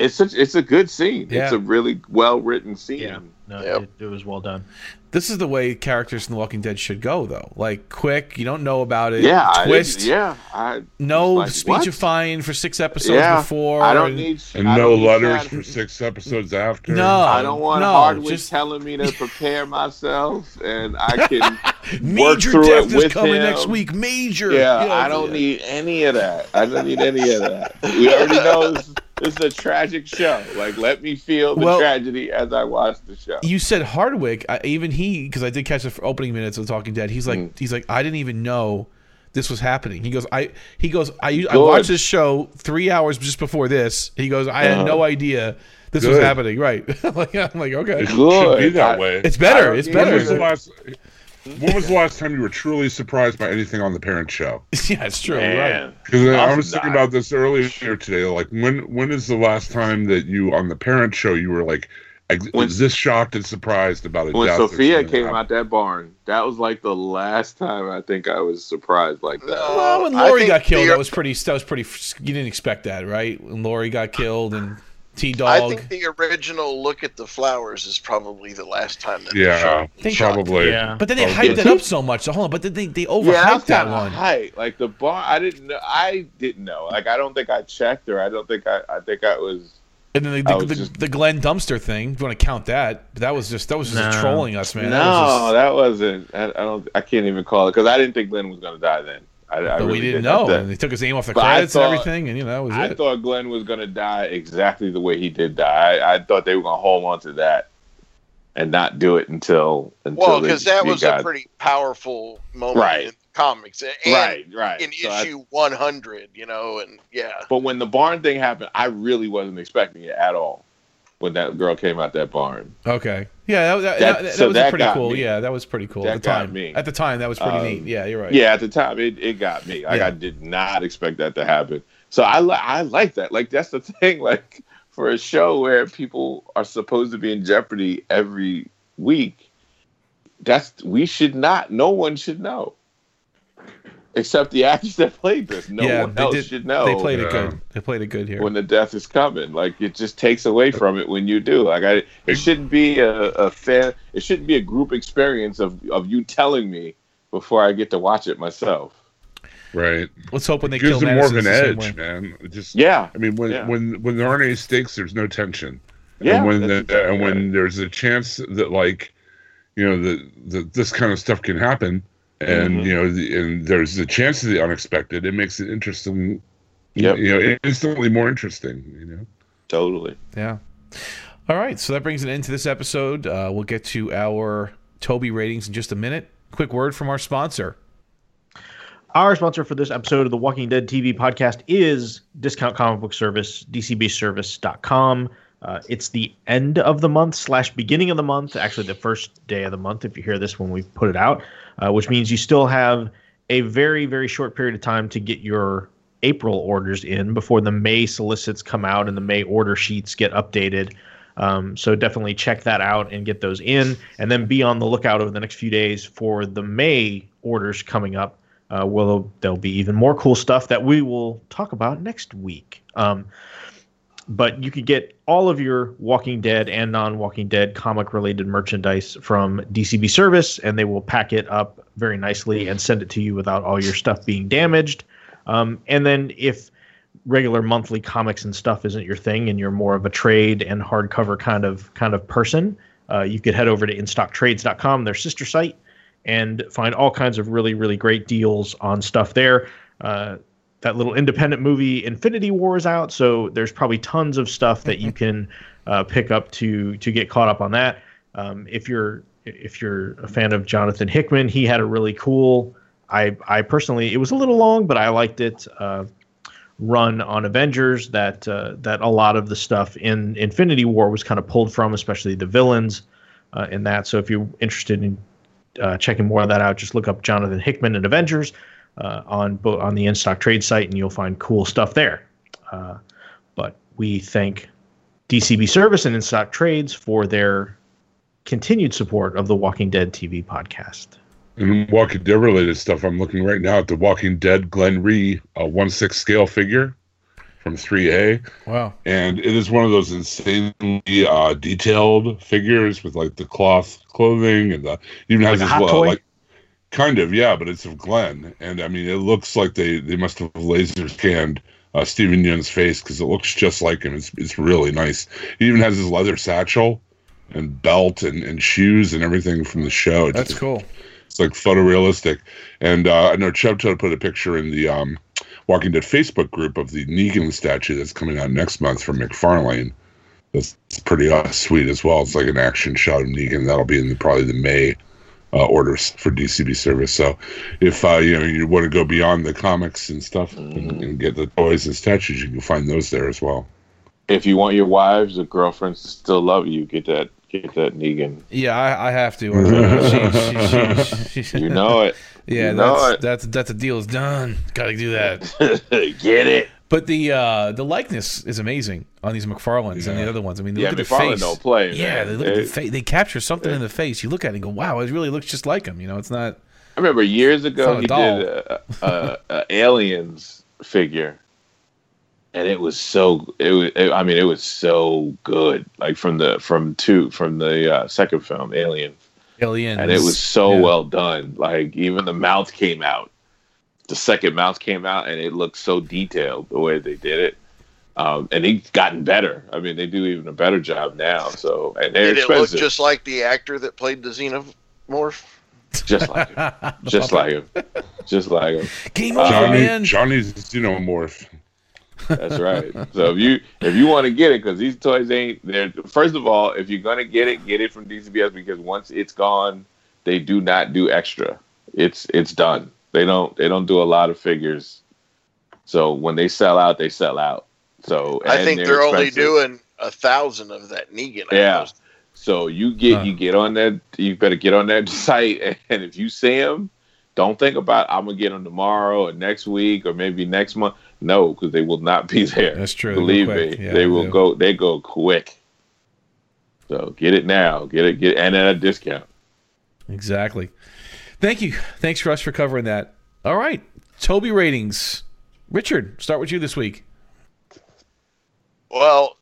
It's such. It's a good scene. Yeah. It's a really well written scene. Yeah, no, Yep. it, it was well done. This is the way characters in The Walking Dead should go, though. Like quick, you don't know about it. Yeah, twist. didn't- yeah, I no was like, what? speechifying for six episodes Yeah, before. I don't and- need And no don't need letters Chad- for six episodes after. No. I don't want no, Hardwick just- telling me to prepare myself, and I can work Major through death it is with coming him. next week. Major. Yeah, Yeah, I don't yeah. need any of that. I don't need any of that. We already know this, this is a tragic show. Like, let me feel the Well- tragedy as I watch the show. You said Hardwick. I, even he, because I did catch the f- opening minutes of Talking Dead. He's like, Mm. he's like, I didn't even know this was happening. He goes, I, he goes, I, I watched this show three hours just before this. He goes, I had Uh-huh. no idea this was happening. Right? Like, I'm like, okay, It should Good. be that I- way. it's better. don't It's need when better. was the last? When was the last time you were truly surprised by anything on the Parent Show? yeah, it's true. Right. Man, Because I I'm was thinking about this earlier today. Like, when when is the last time that you on the Parent Show you were like, ex- When- is this shocked and surprised about it? when Sophia came out that barn, that was like the last time I think I was surprised like that. Well, when Lori got killed, the- that was pretty. That was pretty. You didn't expect that, right? When Lori got killed and T I Dog. think the original look at the flowers is probably the last time that Yeah, they probably. Yeah, But then they Probably. hyped it up so much. So hold on, but then they they overhyped Yeah, that one. of hype. Like the bar, I didn't know. I didn't know. Like I don't think I checked or I don't think I. I think I was. And then the, I the, the, just- the Glenn dumpster thing. If you want to count that? That was just that was just No. trolling us, man. no, That was that wasn't. I, I don't. I can't even call it because I didn't think Glenn was going to die then. I, I really we didn't didn't know. That- And they took his name off the But I credits and everything, and you know that was I it. thought Glenn was going to die exactly the way he did die. I, I thought they were going to hold on to that and not do it until until Well, because that was got- a pretty powerful moment Right. in comics, and right, right. in So I- issue 100, you know, and yeah, but when the barn thing happened, I really wasn't expecting it at all. When that girl came out that barn, okay. Yeah, that, that, That- that, so was pretty cool. me. Yeah, that was pretty cool at the time. me. At the time, that was pretty Um, neat. Yeah, you're right. Yeah, at the time it, it got me. Like Yeah. I did not expect that to happen. So I li- I like that. Like that's the thing. Like for a show where people are supposed to be in jeopardy every week, that's we should not. No one should know, except the actors that played this. No yeah, one they else did. should know. They played it Yeah. good. They played it good here. when the death is coming. Like it just takes away from it when you do. Like I, it shouldn't be a, a fan. It shouldn't be a group experience of of you telling me before I get to watch it myself. Right. Let's hope when they It gives kill them more of an the edge, man. It just Yeah, I mean, when Yeah. when when there aren't any stakes, there's no tension. yeah. and when the, exactly and when there's a chance that like you know that that this kind of stuff can happen, and Mhm. you know, the, and there's the chance of the unexpected. It makes it interesting. Yeah, You know, instantly more interesting. You know. Totally. Yeah. All right, so that brings an end to this episode. Uh, we'll get to our Toby ratings in just a minute. Quick word from our sponsor. Our sponsor for this episode of the Walking Dead TV podcast is Discount Comic Book Service, dcbservice.com. Uh, it's the end of the month slash beginning of the month, actually the first day of the month if you hear this when we put it out, uh, which means you still have a very, very short period of time to get your April orders in before the May solicits come out and the May order sheets get updated. Um, so definitely check that out and get those in, and then be on the lookout over the next few days for the May orders coming up. Uh, well, there'll be even more cool stuff that we will talk about next week. Um, but you could get all of your Walking Dead and non-Walking Dead comic-related merchandise from DCB Service, and they will pack it up very nicely and send it to you without all your stuff being damaged. Um, and then if regular monthly comics and stuff isn't your thing, and you're more of a trade and hardcover kind of kind of person, uh, you could head over to InStockTrades.com, their sister site, and find all kinds of really really great deals on stuff there. Uh, that little independent movie Infinity War is out, so there's probably tons of stuff that you can uh, pick up to to get caught up on that. Um, if you're if you're a fan of Jonathan Hickman, he had a really cool. I I personally it was a little long, but I liked it. Uh, run on Avengers that uh, that a lot of the stuff in Infinity War was kind of pulled from, especially the villains uh, in that. So if you're interested in uh, checking more of that out, just look up Jonathan Hickman and Avengers uh, on bo- on the in stock trade site, and you'll find cool stuff there. Uh, but we thank DCB Service and In Stock Trades for their continued support of the Walking Dead TV podcast. And Walking Dead related stuff, I'm looking right now at the Walking Dead Glenn Rhee uh, 1 6 scale figure from 3A. Wow. And it is one of those insanely uh, detailed figures with like the cloth clothing and the it even has Like a this hot uh, toy? like kind of yeah, but it's of Glenn, and I mean it looks like they they must have laser scanned uh, Steven Yeun's face because it looks just like him. It's it's really nice. He even has his leather satchel and belt and, and shoes and everything from the show. It's That's just- cool. it's like photorealistic. And uh, I know Chubto put a picture in the um, Walking Dead Facebook group of the Negan statue that's coming out next month from McFarlane. That's pretty uh, sweet as well. It's like an action shot of Negan. That'll be in the, probably the May uh, orders for DCB service. So if uh, you know you want to go beyond the comics and stuff and, and get the toys and statues, you can find those there as well. If you want your wives or girlfriends to still love you, get that get that Negan. Yeah, I, I have to. She- she- she- she- You know it. yeah, you know that's, it. that's that's a deal is done. Got to do that. get it. But the uh, the likeness is amazing on these McFarlanes and the other ones. I mean, they Yeah, look at the McFarlane face. don't play, Yeah, they look at They- the face. They capture something in the face. You look at it and go, "Wow, it really looks just like him." You know, it's not. I remember years ago he doll. did a, a, a aliens figure, and it was so it was. It, I mean, it was so good. Like from the from two from the uh, second film, Alien, Aliens. and it was so Yeah. well done. Like even the mouth came out. The second mouth came out, and it looked so detailed the way they did it. Um, and he's gotten better. I mean, they do even a better job now. So, and they're Did it look just like the actor that played the xenomorph? just like him, just like him, just like him. Game Uh, Johnny, man. Johnny's xenomorph. That's right. So if you if you want to get it, because these toys ain't there. First of all, if you're gonna get it, get it from DCBS because once it's gone, they do not do extra. It's it's done. They don't they don't do a lot of figures. So when they sell out, they sell out. So I think they're, only doing a thousand of that Negan. I Yeah. was- So you get Huh. you get on that. You better get on that site, and if you see them, don't think about I'm gonna get them tomorrow or next week or maybe next month. No, because they will not be there. That's true. Believe me, Yeah, they they will do. go. They go quick. So get it now. Get it. Get and at a discount. Exactly. Thank you. Thanks, Russ, for covering that. All right, Toby ratings. Richard, start with you this week. Well,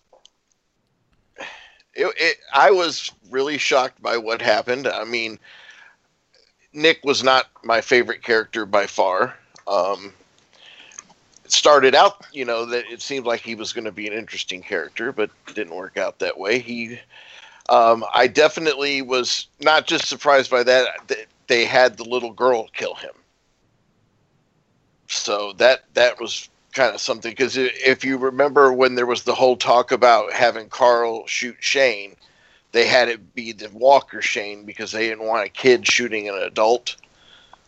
it, it, I was really shocked by what happened. I mean, Nick was not my favorite character by far. Um, it started out, you know, that it seemed like he was going to be an interesting character, but didn't work out that way. He, Um, I definitely was not just surprised by that. Th- They had the little girl kill him. So that that was kind of something because if you remember when there was the whole talk about having Carl shoot Shane, they had it be the Walker Shane because they didn't want a kid shooting an adult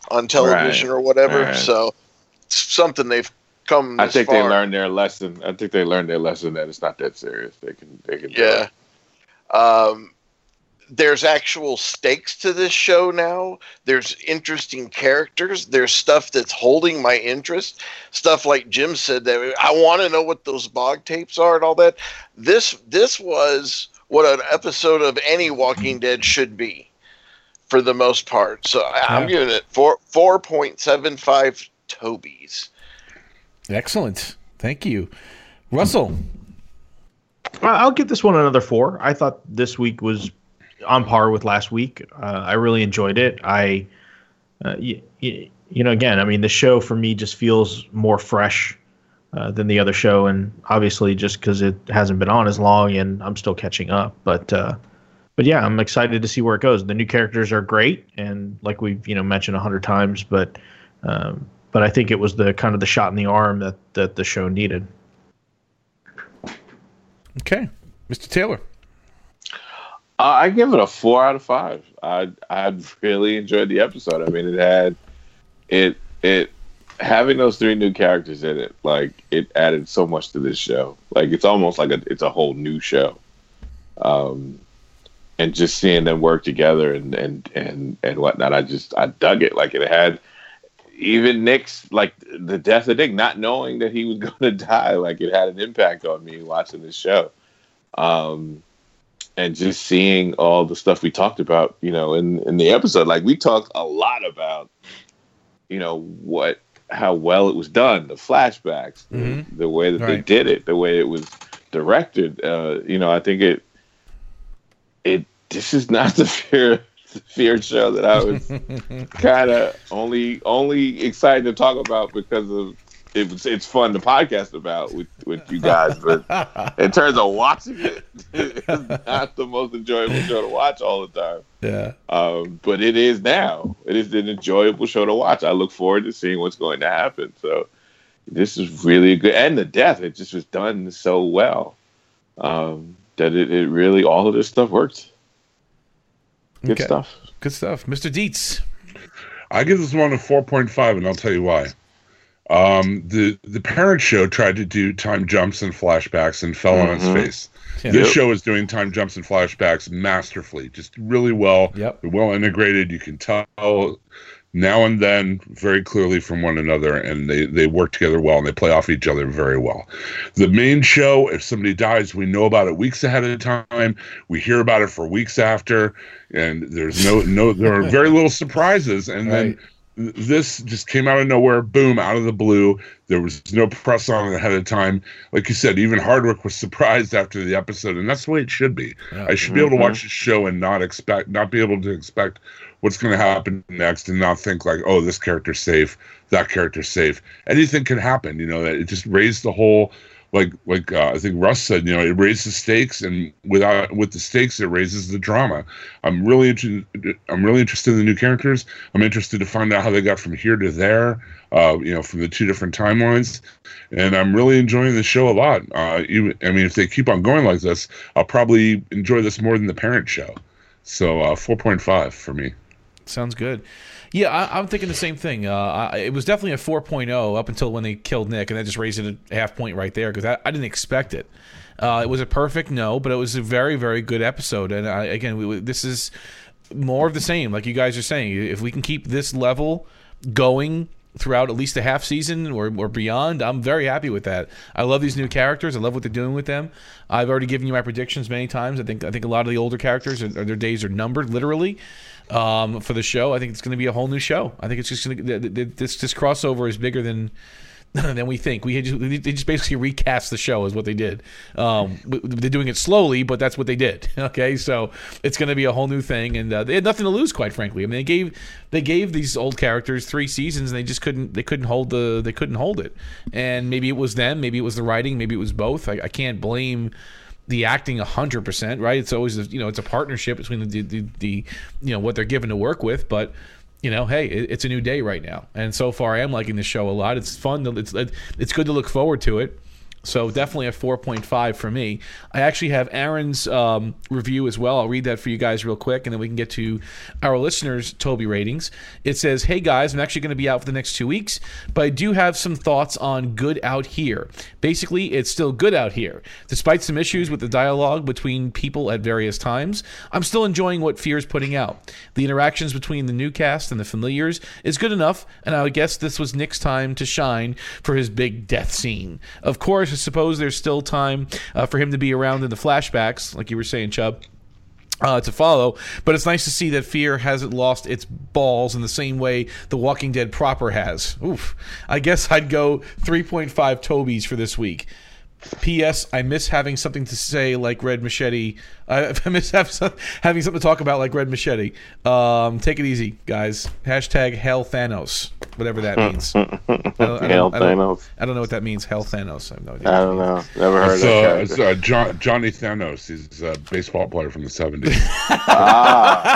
on television Right. or whatever. Right. So it's something they've come. I think they learned their lesson. I think they learned their lesson that it's not that serious. They can they can do Yeah. Um, there's actual stakes to this show now. There's interesting characters. There's stuff that's holding my interest. Stuff like Jim said that I want to know what those bog tapes are and all that. This this was what an episode of any Walking Dead should be, for the most part. So I, I'm Yeah. giving it four four point seven five Tobies. Excellent. Thank you. Russell. I'll give this one another four. I thought this week was on par with last week. Uh, I really enjoyed it. I, uh, y- y- you know, again, I mean, the show for me just feels more fresh uh, than the other show, and obviously just because it hasn't been on as long, and I'm still catching up. But, uh, but yeah, I'm excited to see where it goes. The new characters are great, and like we've you know mentioned a hundred times, but, um, but I think it was the kind of the shot in the arm that that the show needed. Okay. Mr. Taylor. Uh, I give it a four out of five. I I really enjoyed the episode. I mean, it had it it having those three new characters in it. Like it added so much to this show. Like it's almost like a it's a whole new show. Um, and just seeing them work together and and and and whatnot, I just I dug it. Like it had even Nick's like the death of Nick, not knowing that he was going to die. Like it had an impact on me watching this show. Um, and just seeing all the stuff we talked about, you know, in in the episode, like we talked a lot about, you know, what how well it was done, the flashbacks, the- Mhm. the, way that they did it, the way it was directed. Uh, you know, I think it it this is not the fear the fear show that I was kind of only only excited to talk about because of it was it's fun to podcast about with with you guys, but in terms of watching it, it's not the most enjoyable show to watch all the time. Yeah. Um, but it is now. It is an enjoyable show to watch. I look forward to seeing what's going to happen. So this is really good, and the death it just was done so well um, that it, it really all of this stuff worked. Good Okay. stuff. Good stuff. Mr. Dietz. I give this one a 4.5, and I'll tell you why. Um, the the parent show tried to do time jumps and flashbacks and fell on its Mhm. face. Yeah. This show is doing time jumps and flashbacks masterfully, just really well. Yep. Well integrated. You can tell now and then very clearly from one another, and they they work together well and they play off each other very well. The main show, if somebody dies, we know about it weeks ahead of time. We hear about it for weeks after, and there's no no there are very little surprises, and then Right. This just came out of nowhere, boom, out of the blue. There was no press on it ahead of time. Like you said, even Hardwick was surprised after the episode, and that's the way it should be. Yeah. I should be able to mm-hmm. watch the show and not expect, not be able to expect what's going to happen next, and not think like, oh, this character's safe, that character's safe. Anything can happen, you know. That it just raised the whole, like, like uh, I think Russ said, you know, it raises stakes, and without with the stakes, it raises the drama. I'm really interested. I'm really interested in the new characters. I'm interested to find out how they got from here to there. Uh, you know, from the two different timelines, and I'm really enjoying the show a lot. Uh, even, I mean, if they keep on going like this, I'll probably enjoy this more than the parent show. So, uh, 4.5 for me. Sounds good. Yeah, I, I'm thinking the same thing. Uh, I, it was definitely a 4.0 up until when they killed Nick, and that just raised it a half point right there because I, I didn't expect it. Uh, it was a perfect no, but it was a very, very good episode. And I, again, we- this is more of the same, like you guys are saying. If we can keep this level going throughout at least a half season or, or beyond, I'm very happy with that. I love these new characters. I love what they're doing with them. I've already given you my predictions many times. I think I think a lot of the older characters, are, their days are numbered, literally um, for the show. I think it's going to be a whole new show. I think it's just going to this this crossover is bigger than than we think. We just, they just basically recast the show is what they did. Um, they're doing it slowly, but that's what they did. Okay, so it's going to be a whole new thing, and uh, they had nothing to lose, quite frankly. I mean, they gave they gave these old characters three seasons, and they just couldn't they couldn't hold the they couldn't hold it. And maybe it was them, maybe it was the writing, maybe it was both. I, I can't blame the acting 100% right? It's always you know it's a partnership between the, the, the you know what they're given to work with but you know hey it, it's a new day right now. And so far i am liking the show a lot. It's fun to, it's it's good to look forward to it so definitely a 4.5 for me. I actually have Aaron's um, review as well. I'll read that for you guys real quick, and then we can get to our listeners' Toby ratings. It says, "Hey guys, I'm actually going to be out for the next two weeks, but I do have some thoughts on Good Out Here. Basically, it's still good out here, despite some issues with the dialogue between people at various times. I'm still enjoying what Fear is putting out. The interactions between the new cast and the familiars is good enough, and I guess this was Nick's time to shine for his big death scene. Of course." Suppose there's still time uh, for him to be around in the flashbacks, like you were saying, Chubb. Uh, to follow, but it's nice to see that Fear hasn't lost its balls in the same way The Walking Dead proper has. Oof. I guess I'd go 3.5 Tobies for this week. P.S. I miss having something to say like Red Machete. I, miss having something to talk about like Red Machete. Um, take it easy, guys. Hashtag Hell Thanos, whatever that means. I don't, I don't, I don't, Thanos. I don't know what that means. Hell Thanos. I have no idea. I don't know. Never heard It's, of uh, that uh, John, Johnny Thanos. He's a baseball player from the 70s. ah,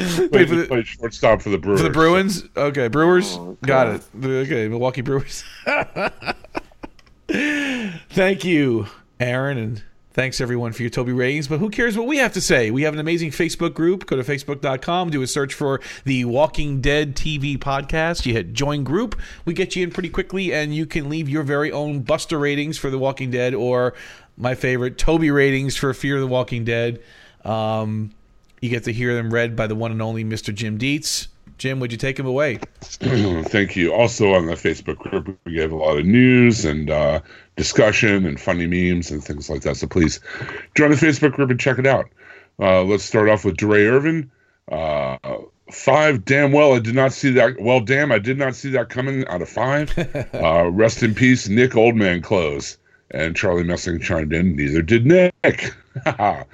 played, Wait, for the- played shortstop for the Brewers. For the Bruins? Okay, Brewers. Oh. Got it. Okay, Milwaukee Brewers. Thank you, Aaron, and thanks everyone for your Toby ratings. But who cares what we have to say? We have an amazing Facebook group. Go to facebook.com, do a search for the Walking Dead TV podcast. You hit join group. We get you in pretty quickly, and you can leave your very own Buster ratings for The Walking Dead or my favorite Toby ratings for Fear of the Walking Dead. Um, you get to hear them read by the one and only Mr. Jim Dietz. Jim, would you take him away? Thank you. Also on the Facebook group, we have a lot of news and uh, discussion and funny memes and things like that. So please join the Facebook group and check it out. Uh, let's start off with DeRay Irvin. Uh, five. Damn well, I did not see that. Well, damn, I did not see that coming. Out of five. uh, rest in peace, Nick Oldman close. And Charlie Messing chimed in. Neither did Nick. uh,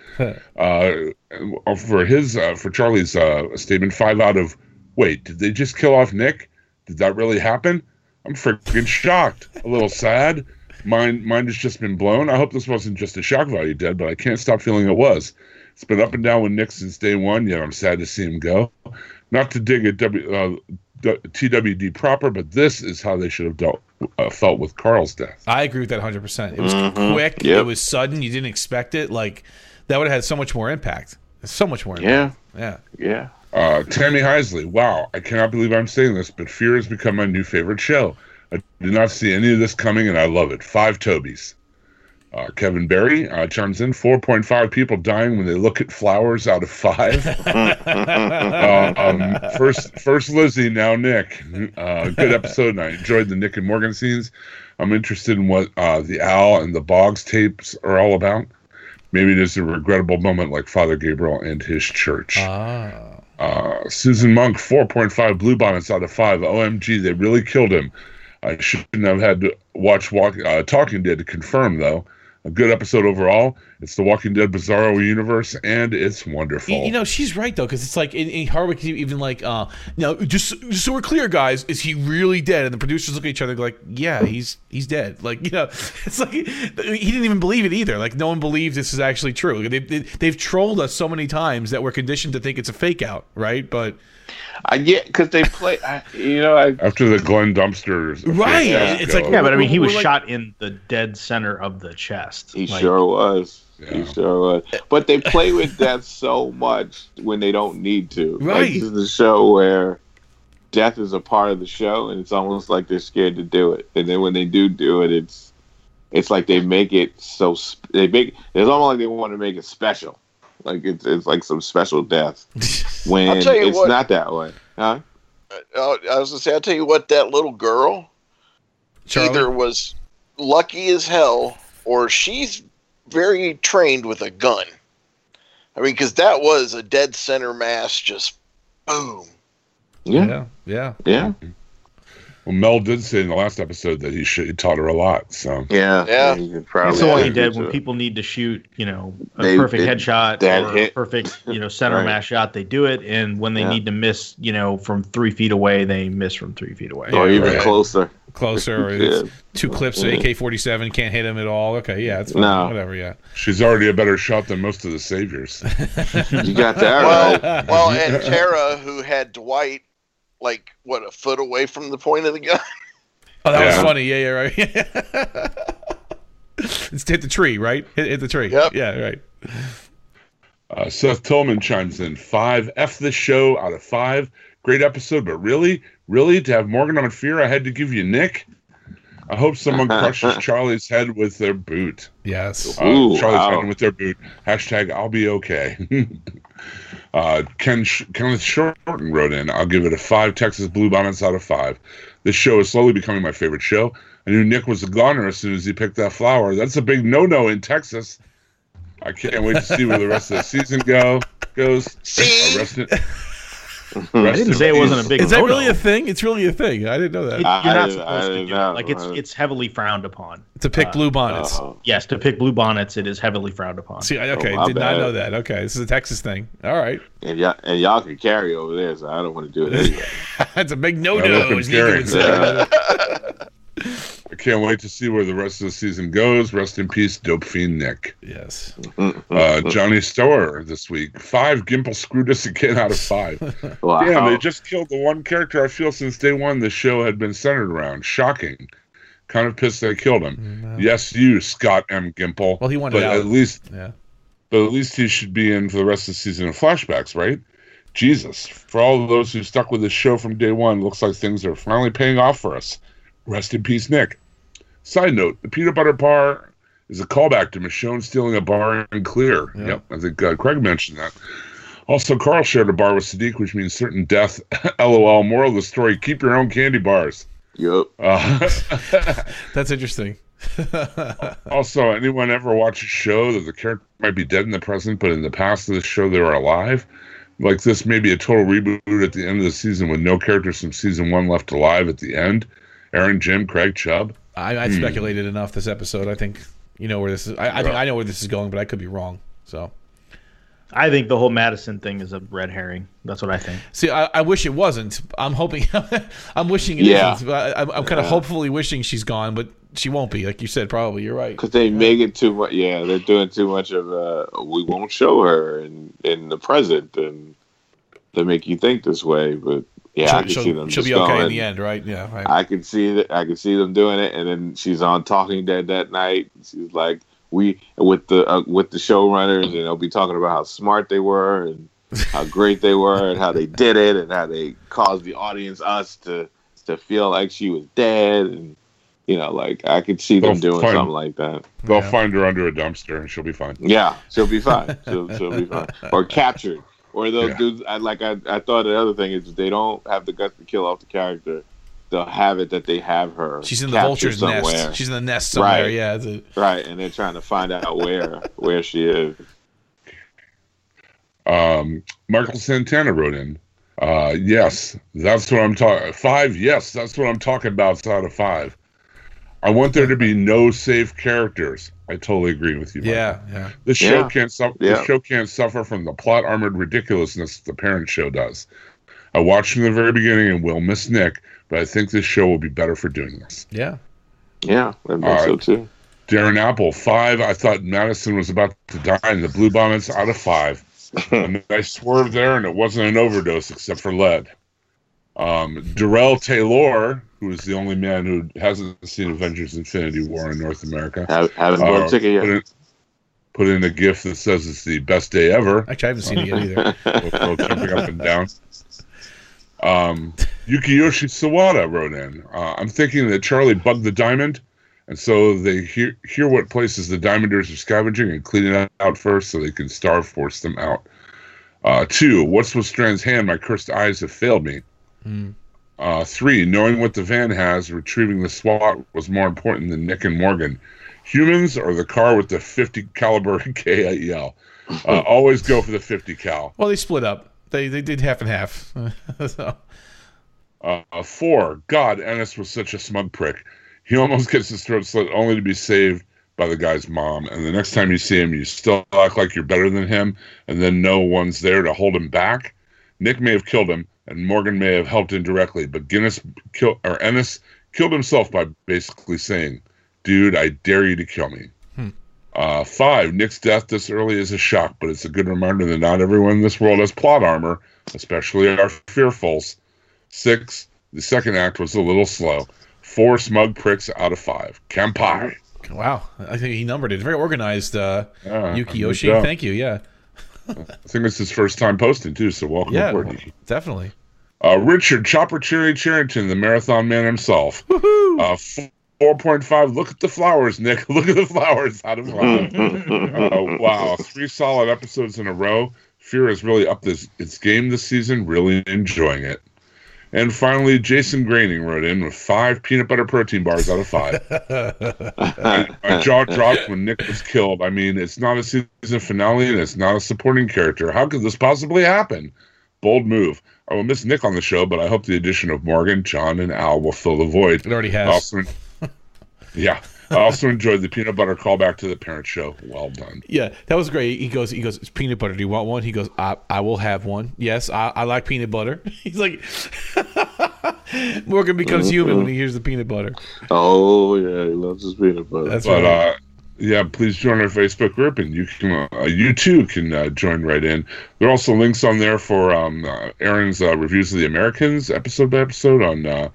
for his uh, for Charlie's uh, statement, five out of. Wait, did they just kill off Nick? Did that really happen? I'm freaking shocked. A little sad. Mine, mine has just been blown. I hope this wasn't just a shock value dead, but I can't stop feeling it was. It's been up and down with Nick since day one. Yet I'm sad to see him go. Not to dig at w, uh, TWD proper, but this is how they should have dealt, uh, felt with Carl's death. I agree with that 100%. It was Mhm. quick. Yep. It was sudden. You didn't expect it. Like, that would have had so much more impact. So much more yeah. Yeah. yeah. Uh, Tammy Heisley. Wow, I cannot believe I'm saying this, but Fear has become my new favorite show. I did not see any of this coming, and I love it. Five Tobies. Uh, Kevin Barry uh, chimes in 4.5 people dying when they look at flowers out of five. uh, um, first, first Lizzie, now Nick. Uh, good episode, and I enjoyed the Nick and Morgan scenes. I'm interested in what uh, the Owl and the Boggs tapes are all about. Maybe it is a regrettable moment like Father Gabriel and his church. Ah. Uh, Susan Monk, 4.5 Bluebonnets out of 5. OMG, they really killed him. I shouldn't have had to watch walk, uh, Talking Dead to confirm, though. A good episode overall. It's the Walking Dead Bizarro universe, and it's wonderful. You, you know, she's right, though, because it's like in, in Hardwick, even like, uh, now, just, just so we're clear, guys, is he really dead? And the producers look at each other like, yeah, he's he's dead. Like, you know, it's like he didn't even believe it either. Like, no one believes this is actually true. They, they, they've trolled us so many times that we're conditioned to think it's a fake out, right? But I get because they play. I, you know, I After the Glenn Dumpsters. Right, Yeah. it's like Yeah, but I mean, he was like- shot in the dead center of the chest. he Like, sure was. Yeah. He sure was. But they play with death so much when they don't need to. Like, Right. this is a show where death is a part of the show, and it's almost like they're scared to do it. And then when they do do it, it's it's like they make it so sp- they make it's almost like they want to make it special. Like it's it's like some special death when I'll tell you it's what- not that way. Huh? Uh, I was gonna say, I'll tell you what, that little girl Charlie? either was lucky as hell, or she's very trained with a gun. I mean, because that was a dead center mass, just boom. Yeah, yeah, yeah. yeah. Well, Mel did say in the last episode that he should, he taught her a lot. So Yeah, Yeah. you probably That's the one he did when people need to shoot, you know, a They- perfect they- headshot that or a perfect, you know, center Right. mass shot. They do it, and when they Yeah. need to miss, you know, from three feet away, they miss from three feet away. or even right. closer. Closer, or Yeah. it's two clips of AK forty seven can't hit him at all. Okay, yeah, it's fine. No. whatever. Yeah, she's already a better shot than most of the saviors. You got that Well, right. well, and Tara, who had Dwight like what a foot away from the point of the gun. oh, that was funny. Yeah, yeah, right. it's hit the tree, right? Hit, hit the tree. Yep. Yeah, right. Uh, Seth Tillman chimes in five F this show out of five. Great episode, but really, really, to have Morgan on fear, I had to give you Nick. I hope someone crushes Charlie's head with their boot. Yes. Uh, Ooh, Charlie's wow. head with their boot. Hashtag I'll be okay. Uh, Ken Sh- Kenneth Shorten wrote in. I'll give it a five Texas Blue Bonnets out of five. This show is slowly becoming my favorite show. I knew Nick was a goner as soon as he picked that flower. That's a big no-no in Texas. I can't wait to see where the rest of the season go goes. See? Rest in- I rest didn't say it wasn't a peace. big. Is that really a thing? It's really a thing. I didn't know that. It- you're not I- supposed I to didn't do know. it. Like it's it's heavily frowned upon. to pick uh, blue bonnets. Oh, Yes, to pick blue bonnets, it is heavily frowned upon. See, I- oh, okay, Oh, my did not know that. Okay, this is a Texas thing. All right, and y'all and y'all can carry over there, so I don't want to do it anyway. that's a big no Yeah, no. Let them as Nico carry. would say. I can't wait to see where the rest of the season goes. Rest in peace, Dope Fiend Nick. Yes. Uh, Johnny Stower this week. Five Gimple screwed us again out of five. Wow. Damn, they just killed the one character I feel since day one the show had been centered around. Shocking. Kind of pissed they killed him. Yes, you, Scott M. Gimple. Well, he wanted but out. at least Yeah. but at least he should be in for the rest of the season of flashbacks, right? Jesus. For all of those who stuck with the show from day one, looks like things are finally paying off for us. Rest in peace, Nick. Side note, the peanut butter bar is a callback to Michonne stealing a bar in Clear. Yeah. Yep, I think uh, Craig mentioned that. Also, Carl shared a bar with Siddiq, which means certain death. LOL. Moral of the story: keep your own candy bars. Yup. Uh, That's interesting. also, anyone ever watch a show that the character might be dead in the present, but in the past of the show they were alive? Like this may be a total reboot at the end of the season with no characters from season one left alive at the end. Aaron, Jim, Craig, Chubb. I, I speculated enough this episode. I think you know where this is. I, I think I know where this is going, but I could be wrong. So I think the whole Madison thing is a red herring. That's what I think. see, I, I wish it wasn't. I'm hoping. I'm wishing it Yeah. not But I, I'm, I'm kind of Yeah. hopefully wishing she's gone, but she won't be. Like you said, probably. You're right. Because they make it too much. Yeah, they're doing too much of. Uh, we won't show her in in the present, and they make you think this way. But yeah, I she'll can she'll- see them. she'll just be okay in the end, right? Yeah. Right. I can see that. I can see them doing it, and then she's on Talking Dead that night. She's like, "We with the uh, with the showrunners, and they'll be talking about how smart they were and how great they were, and how they did it, and how they caused the audience us to to feel like she was dead, and you know, like I could see them They'll doing find- something like that. They'll Yeah. find her under a dumpster and she'll be fine. Yeah, she'll be fine. She'll, she'll be fine. Or captured. Or they'll Yeah. do. I like. I, I thought the other thing is they don't have the guts to kill off the character, they'll have it that they have her. She's in the vulture's somewhere. nest. She's in the nest somewhere. Right. Yeah. It's a, right, and they're trying to find out where where she is. Um, Michael Santana wrote in. Uh, yes, that's what I'm talking. Five, yes, that's what I'm talking about. Out of five, I want there to be no safe characters. I totally agree with you. Michael. yeah. Yeah. the show Yeah. can't suffer. Yeah. The show can't suffer from the plot armored ridiculousness the parent show does. I watched from the very beginning and will miss Nick, but I think this show will be better for doing this. Yeah. Yeah, I think All so too. Darren Apple, five. I thought Madison was about to die in the Blue Bonnets out of five. and I swerved there, and it wasn't an overdose except for lead. Um, Darrell Taylor, who is the only man who hasn't seen Avengers Infinity War in North America, Have, haven't bought uh, a ticket put, yet. in, put in a gift that says it's the best day ever. Actually, I haven't seen it yet either. Both jumping up and down. Um, Yukiyoshi Sawada wrote in. Uh, I'm thinking that Charlie bugged the diamond, and so they hear hear what places the diamonders are scavenging and cleaning it out first, so they can starve force them out. Uh, two, what's with Strand's hand? My cursed eyes have failed me. Uh, three, knowing what the van has, retrieving the SWAT was more important than Nick and Morgan. Humans or the car with the 50 caliber KIL? Uh, always go for the 50 cal. Well, they split up. They they did half and half. so, Uh, four, God, Ennis was such a smug prick. He almost gets his throat slit only to be saved by the guy's mom. And the next time you see him, you still act like you're better than him, and then no one's there to hold him back. Nick may have killed him, and Morgan may have helped indirectly, but Guinness kill or Ennis killed himself by basically saying, "Dude, I dare you to kill me." Uh, five, Nick's death this early is a shock, but it's a good reminder that not everyone in this world has plot armor, especially our fearfuls. Six, the second act was a little slow. Four smug pricks out of five. Kampai. Wow, I think he numbered it. Very organized, uh, Yeah, Yuki Yoshi. Thank you. Yeah, I think it's his first time posting too, so welcome yeah, aboard. Yuki. definitely. Uh, Richard Chopper Cherry Charrington, the marathon man himself. Uh, four point five. Look at the flowers, Nick. Look at the flowers out of five. uh, wow, three solid episodes in a row. Fear is really up this its game this season. Really enjoying it. And finally, Jason Graining wrote in with five peanut butter protein bars out of five. My jaw dropped when Nick was killed. I mean, it's not a season finale and it's not a supporting character. How could this possibly happen? Bold move. I will miss Nick on the show, but I hope the addition of Morgan, John, and Al will fill the void. It already has. Also, yeah. I also enjoyed the peanut butter callback to the parent show. Well done. Yeah, that was great. He goes, he goes, it's peanut butter. Do you want one? He goes, I, I will have one. Yes, I, I like peanut butter. He's like, Morgan becomes human when he hears the peanut butter. Oh yeah, he loves his peanut butter. That's But right. uh, yeah, please join our Facebook group, and you can, uh, you too can uh, join right in. There are also links on there for um, uh, Aaron's uh, reviews of the Americans, episode by episode, on uh,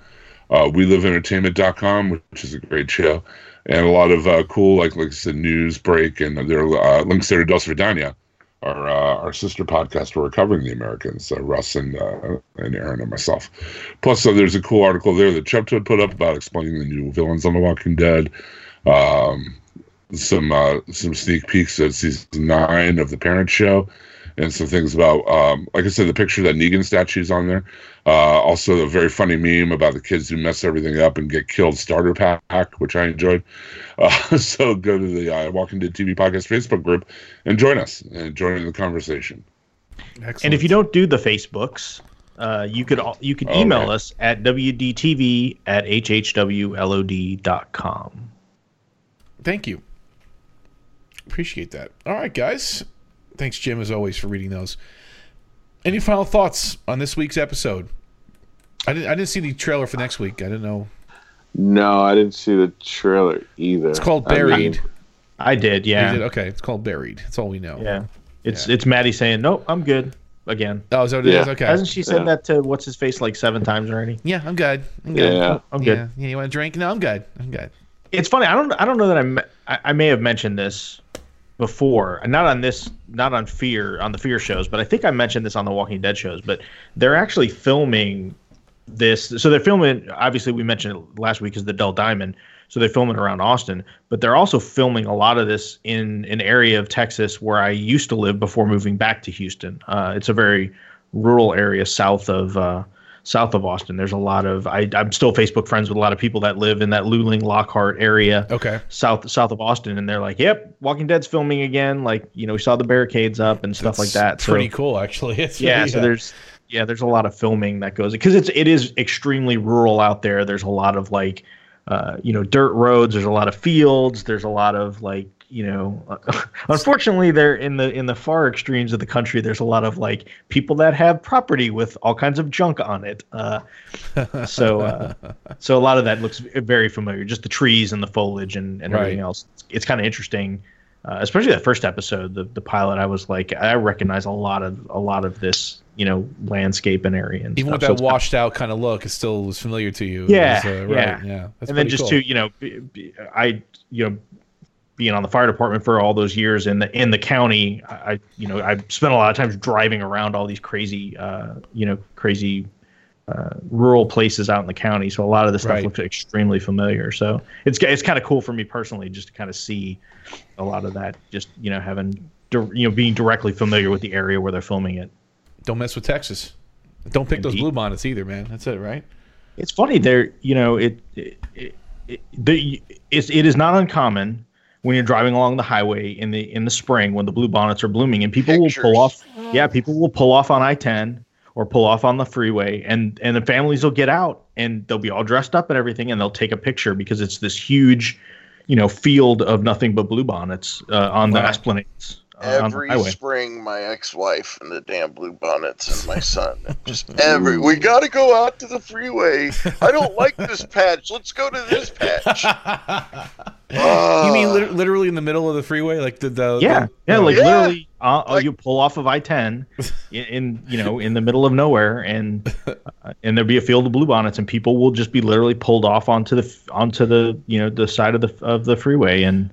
uh, WeLiveEntertainment.com, which is a great show, and a lot of uh, cool, like like said, news break, and there uh, links there to Dos Vidania, our uh, our sister podcast where we're covering the Americans, uh, Russ and uh, and Aaron and myself. Plus, uh, there's a cool article there that Toad put up about explaining the new villains on The Walking Dead. Um, some some sneak peeks at season nine of the Parent Show, and some things about, um, like I said, the picture of that Negan statue's on there. Uh, also, a very funny meme about the kids who mess everything up and get killed starter pack, which I enjoyed. Uh, so go to the uh, Walking Dead TV podcast Facebook group and join us and join in the conversation. Excellent. And if you don't do the Facebooks, uh, you could you could Oh, email okay. us at wdtv at hhwlod.com. Thank you. Appreciate that. All right, guys. Thanks, Jim, as always, for reading those. Any final thoughts on this week's episode? I didn't. I didn't see the trailer for next week. I didn't know. No, I didn't see the trailer either. It's called I mean, Buried. I did, yeah, did? Okay, it's called Buried. That's all we know. yeah. It's it's Maddie saying, "Nope, I'm good." Again, Oh, is that what it Yeah. is? Okay. hasn't she said Yeah. that to what's his face like seven times already? Yeah, I'm good. I'm good. Yeah. I'm good. Yeah. yeah. You want a drink? No, I'm good. I'm good. It's funny. I don't. I don't know that I. me- I, I may have mentioned this before. Not on this. Not on Fear on the Fear shows, but I think I mentioned this on the Walking Dead shows. But they're actually filming this. So they're filming. Obviously, we mentioned it last week is the Dell Diamond. So they're filming around Austin, but they're also filming a lot of this in an area of Texas where I used to live before moving back to Houston. Uh, it's a very rural area south of uh, south of Austin. There's a lot of I, I'm still Facebook friends with a lot of people that live in that Luling Lockhart area Okay. south south of Austin, and they're like, "Yep, Walking Dead's filming again. Like, you know, we saw the barricades up and stuff like that." So, Pretty cool, actually. It's yeah, really, so there's yeah, there's a lot of filming that goes because it's it is extremely rural out there. There's a lot of like, uh, you know, dirt roads. There's a lot of fields. There's a lot of like, you know, unfortunately, they're in the in the far extremes of the country. There's a lot of like people that have property with all kinds of junk on it. Uh, so uh, so a lot of that looks very familiar. Just the trees and the foliage and, and everything else. It's, kind of interesting. Uh, especially that first episode, the, the pilot, I was like, I recognize a lot of a lot of this, you know, landscape and area and Even stuff. with So that kinda- washed out kind of look, it still was familiar to you. Yeah, was, uh, right, yeah. yeah. That's and then just cool. to you know, be, be, I you know, being on the fire department for all those years in the in the county, I you know I spent a lot of times driving around all these crazy, uh, you know, crazy uh, rural places out in the county. So a lot of this stuff Right. looks extremely familiar. So it's it's kind of cool for me personally just to kind of see a lot of that. Just you know having you know being directly familiar with the area where they're filming it. Don't mess with Texas. Don't pick those Indeed. blue bonnets either, man. That's it, right? It's funny there, you know, it, it, it, it the it's, it is not uncommon when you're driving along the highway in the in the spring when the blue bonnets are blooming and people will pull off. Yeah, people will pull off on I-10 or pull off on the freeway, and and the families will get out and they'll be all dressed up and everything, and they'll take a picture because it's this huge, you know, field of nothing but bluebonnets uh, on the Wow. esplanades. Uh, on the Every spring, my ex-wife and the damn blue bonnets and my son. Just every we got to go out to the freeway. I don't like this patch. Let's go to this patch. you mean Ah. literally in the middle of the freeway, like the the Yeah, the- yeah, like Yeah. literally, uh, Like- you pull off of I ten in, in you know in the middle of nowhere, and uh, and there'll be a field of bluebonnets, and people will just be literally pulled off onto the onto the you know the side of the of the freeway and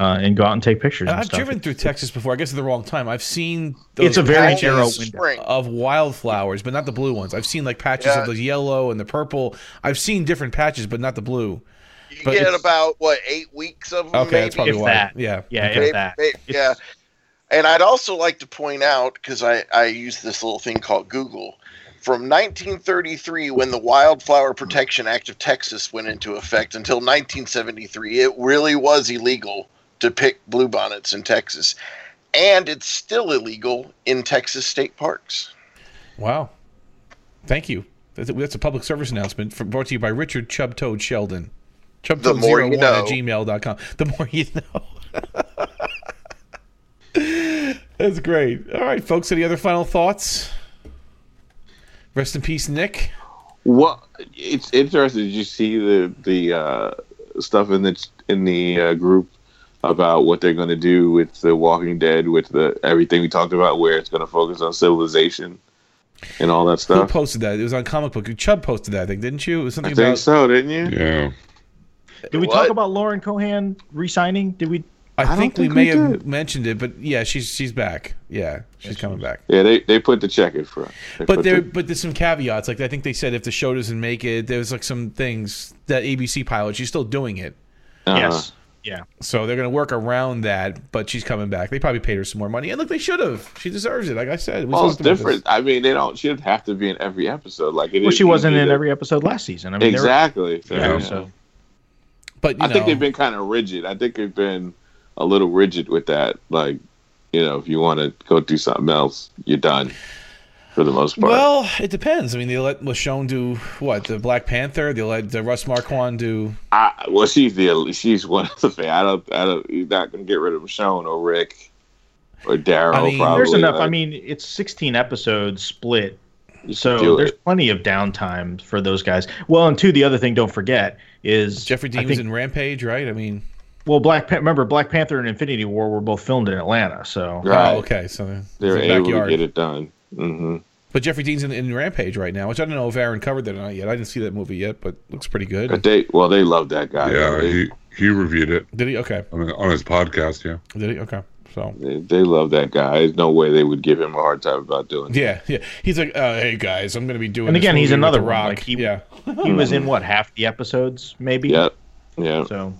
uh, and go out and take pictures. And I've stuff. driven through Texas before. I guess at the wrong time. I've seen those It's a very narrow Always window. spring. of wildflowers, but not the blue ones. I've seen like patches Yeah. of the yellow and the purple. I've seen different patches, but not the blue. You but get it's- about what eight weeks of them. Okay, maybe? that's probably If why. that. Yeah, Yeah, okay. if Maybe- that. maybe- It's- yeah. And I'd also like to point out because I I use this little thing called Google. From 1933, when the Wildflower Protection Act of Texas went into effect, until 1973, it really was illegal to pick bluebonnets in Texas, and it's still illegal in Texas state parks. Wow. Thank you. That's a, public service announcement from, brought to you by Richard Chub Toad Sheldon. The more you Chubtoad01 know. at gmail.com. The more you know. that's great. All right, folks. Any other final thoughts? Rest in peace, Nick. Well, it's interesting. Did you see the the uh, stuff in the in the uh, group about what they're going to do with the Walking Dead, with the everything we talked about, where it's going to focus on civilization and all that Who stuff? posted that? It was on comic book. Chub posted that, I think, didn't you? It was I something think about. so, didn't you? Yeah. Did we What? talk about Lauren Cohan resigning? Did we? I, I don't think, we think may we have did. mentioned it, but yeah, she's she's back. Yeah, she's coming back. Yeah, they they put the check in front. They But there, the- but there's some caveats. Like I think they said, if the show doesn't make it, there's like some things that ABC pilot. She's still doing it, uh-huh. Yes. Yeah. so they're gonna work around that. But she's coming back. They probably paid her some more money, and look, they should have. She deserves it. Like I said, we Well, it's talked about this. different. I mean, they don't. She doesn't have to be in every episode. Like it Well, is she wasn't in to- every episode last season. I mean, they were- Exactly. So, you know, yeah. so But you I think they've been kind of rigid. I think they've been a little rigid with that. Like, you know, if you want to go do something else, you're done for the most part. Well, it depends. I mean, they let Lashon do what the Black Panther. They let the Ross Marquand do. I, well, she's the she's one of the. fan- I don't. I don't. You're not gonna get rid of Michonne or Rick or Daryl. I mean, probably. there's enough. I mean, it's 16 episodes split, so there's it. plenty of downtime for those guys. Well, and two, the other thing, don't forget is Jeffrey I Dean was in Rampage, right? I mean, Well, Black Pan- remember Black Panther and Infinity War were both filmed in Atlanta, so Right. oh, okay, so They're able backyard. to get it done. hmm But Jeffrey Dean's in, in Rampage right now, which I don't know if Aaron covered that or not yet. I didn't see that movie yet, but looks pretty good. But they well, they love that guy. Yeah, they, he he reviewed it Did he? Okay. on, on his podcast. Yeah. Did he? Okay. So they they love that guy. There's no way they would give him a hard time about doing it. yeah, yeah. He's like, uh, hey guys, I'm going to be doing. And this again, he's another Rock. like, he- yeah. he was in what half the episodes, maybe. Yep. Yeah. So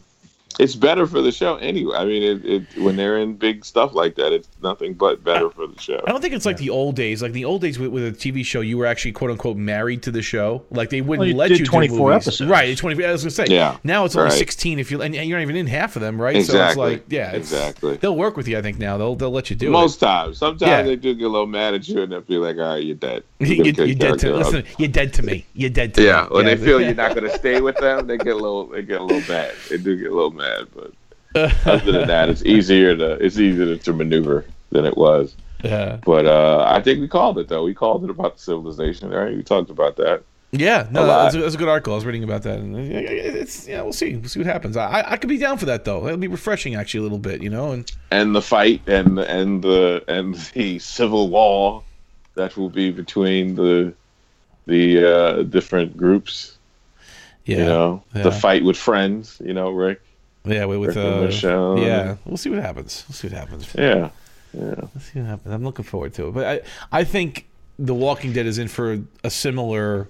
it's better for the show anyway. I mean, it, it when they're in big stuff like that, it's nothing but better for the show. I don't think it's like the old days. Like the old days with, with a TV show, you were actually quote unquote married to the show. Like they wouldn't Well, you let you 24 do movies. episodes. right? It's Twenty. I was gonna say. Yeah, Now it's only right. sixteen. If you and you're not even in half of them, right? So it's Exactly. like, yeah, it's- Exactly. They'll work with you. I think now they'll they'll let you do it. Most times, sometimes Yeah. they do get a little mad at you, and they'll be like, "All right, you're dead. You're You, gonna you're dead to character listen. You're dead to me. You're dead to me. Yeah, when they feel you're not going to stay with them, they get a little, they get a little mad. They do get a little mad, but other than that, it's easier to, it's easier to maneuver than it was. Yeah. But uh, I think we called it though. We called it about the civilization, right? We talked about that. Yeah, no, that's a, that's a good article. I was reading about that, and it's yeah, we'll see, we'll see what happens. I I could be down for that though. That'll be refreshing actually a little bit, you know. And and the fight and and the and the civil war that will be between the the uh, different groups. yeah, You know, yeah. the fight with friends. You know, Rick. Yeah, with, with Rick uh, Michonne. yeah, we'll see what happens. We'll see what happens. Yeah, yeah. Let's see what happens. I'm looking forward to it. But I, I think The Walking Dead is in for a similar,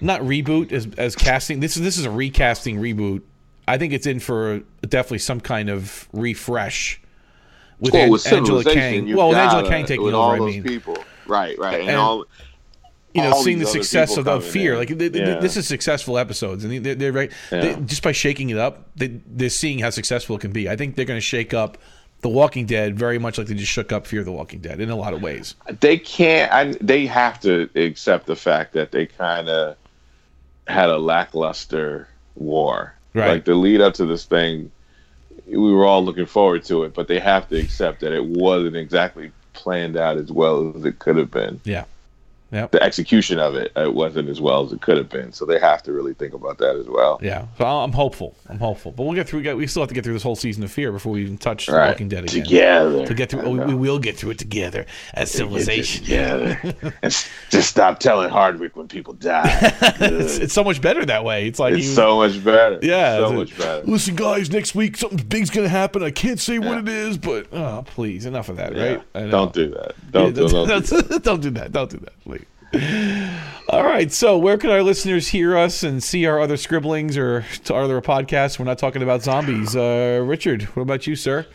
not reboot as as casting. This is this is a recasting reboot. I think it's in for definitely some kind of refresh with well, An- with Angela civilization, Kang. Well, with Angela gotta- Kang taking with over. all I mean, people, right, right, and, And- all you know, all seeing the success people of fear, in. like they, they- this is successful episodes, and they, they're very they, Yeah. just by shaking it up, they, they're seeing how successful it can be. I think they're going to shake up The Walking Dead very much like they just shook up Fear the Walking Dead in a lot of ways. they can't. I, they have to accept the fact that they kind of had a lackluster war. Right. Like the lead up to this thing, we were all looking forward to it, but they have to accept that it wasn't exactly planned out as well as it could have been. Yeah. Yep. The execution of it, it wasn't as well as it could have been. So they have to really think about that as well. Yeah, so I'm hopeful. I'm hopeful, but we'll get through. We still have to get through this whole season of Fear before we even touch Right. Walking Dead again. Together. To get through, we, we will get through it together as civilization. Together. and just stop telling Hardwick when people die. it's, it's so much better that way. It's like It's you- so much better. Yeah, so much better. Listen, guys, next week something big's gonna happen. I can't say what it is, but oh, please, enough of that, Yeah. right? Don't do that. Don't, Yeah, do, don't, do don't, don't do that. Don't do that, please. All right. So, where can our listeners hear us and see our other scribblings or to our other podcasts? We're not talking about zombies. Uh, Richard, what about you, sir?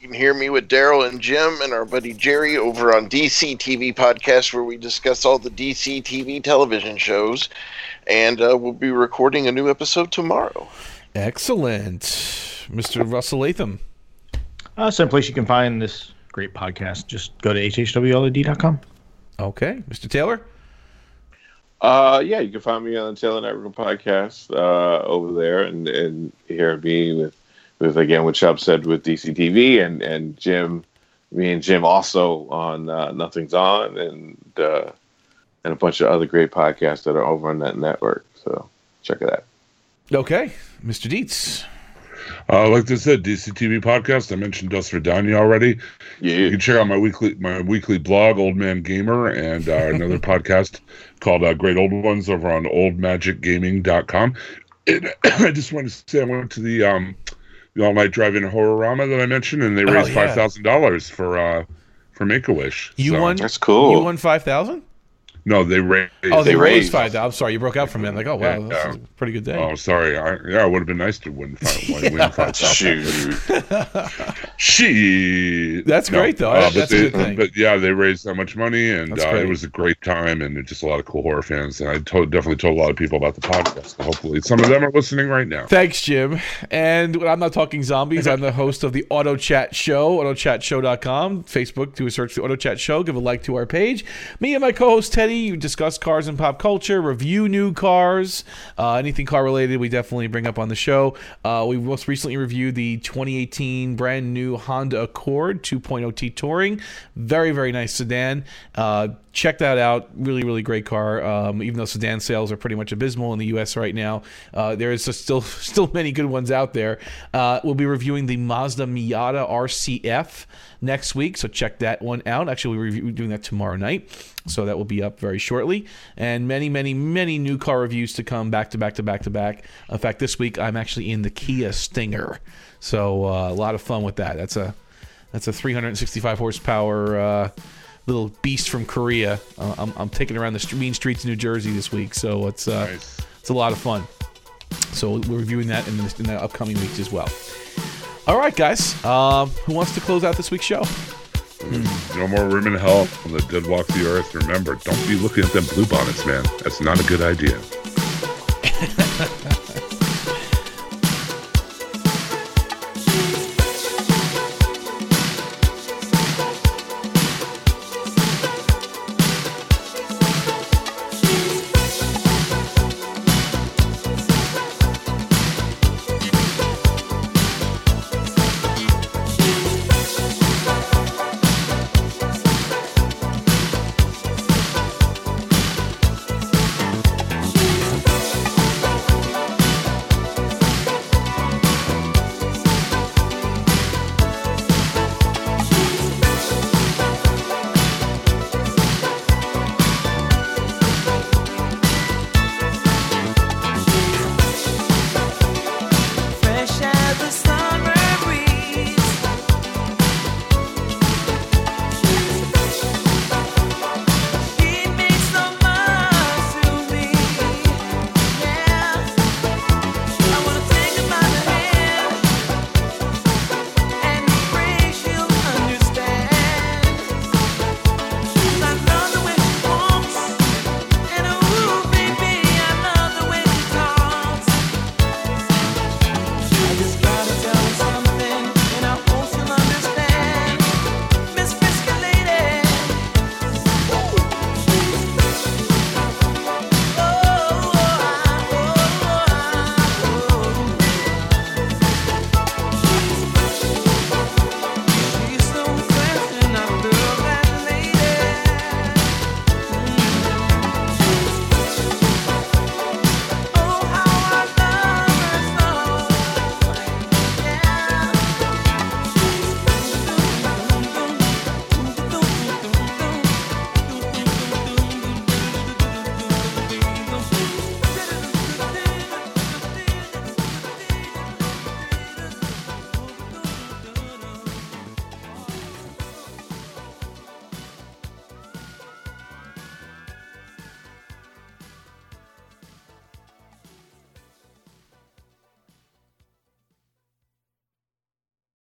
You can hear me with Daryl and Jim and our buddy Jerry over on DC TV Podcast, where we discuss all the DC TV television shows. And uh, we'll be recording a new episode tomorrow. Excellent, Mr. Russell Latham. Uh, someplace you can find this great podcast, just go to hhwled.com. Okay, Mr. Taylor. Uh, yeah, you can find me on the Taylor Network podcast uh, over there, and and hear me with with again what Chubb said with DCTV, and and Jim, me and Jim also on uh, Nothing's On, and uh, and a bunch of other great podcasts that are over on that network. So check it out. Okay, Mr. Dietz. Uh, like I said, DCTV podcast. I mentioned Dust for Danya already. You can check out my weekly my weekly blog, Old Man Gamer, and uh, another podcast called uh, Great Old Ones over on oldmagicgaming.com. And I just wanted to say I went to the um the all night drive-in horrorama that I mentioned, and they Oh, raised yeah. five thousand dollars for uh for Make a Wish. You won. that's cool. You won five thousand. No, they raised. Oh, they, They raised raised. five thousand. I'm sorry, you broke out from me. I'm like, oh wow, Yeah, that's yeah. a pretty good day. Oh, sorry. I, yeah, it would have been nice to win five. win, win five thousand. Shoot. She. That's great, though. but That's a they- good thing. But yeah, they raised that much money, and uh, it was a great time, and just a lot of cool horror fans. And I told, definitely told a lot of people about the podcast. Hopefully, some of them are listening right now. Thanks, Jim. And when I'm not talking zombies. I'm the host of the Auto Chat Show, autochatshow.com. Facebook, do a search for the Auto Chat Show. Give a like to our page. Me and my co host You discuss cars and pop culture, review new cars, uh, anything car related, we definitely bring up on the show. Uh, we most recently reviewed the 2018 brand new Honda Accord 2.0T Touring. Very, very nice sedan. Uh, check that out. Really, really great car. Um, even though sedan sales are pretty much abysmal in the U.S. right now, uh, there is still still many good ones out there. Uh, we'll be reviewing the Mazda Miata RCF next week, so check that one out. Actually, we're doing that tomorrow night, so that will be up very shortly. And many, many, many new car reviews to come, back to back to back to back. In fact, this week I'm actually in the Kia Stinger, so uh, a lot of fun with that. That's a that's a 365 horsepower uh, little beast from Korea. Uh, I'm, I'm taking around the mean streets of New Jersey this week, so it's uh, Nice. it's a lot of fun. So we're reviewing that in the, in the upcoming weeks as well. All right, guys. Um, who wants to close out this week's show? Hmm. No more room in hell when the dead walk the earth. Remember, don't be looking at them blue bonnets, man. That's not a good idea.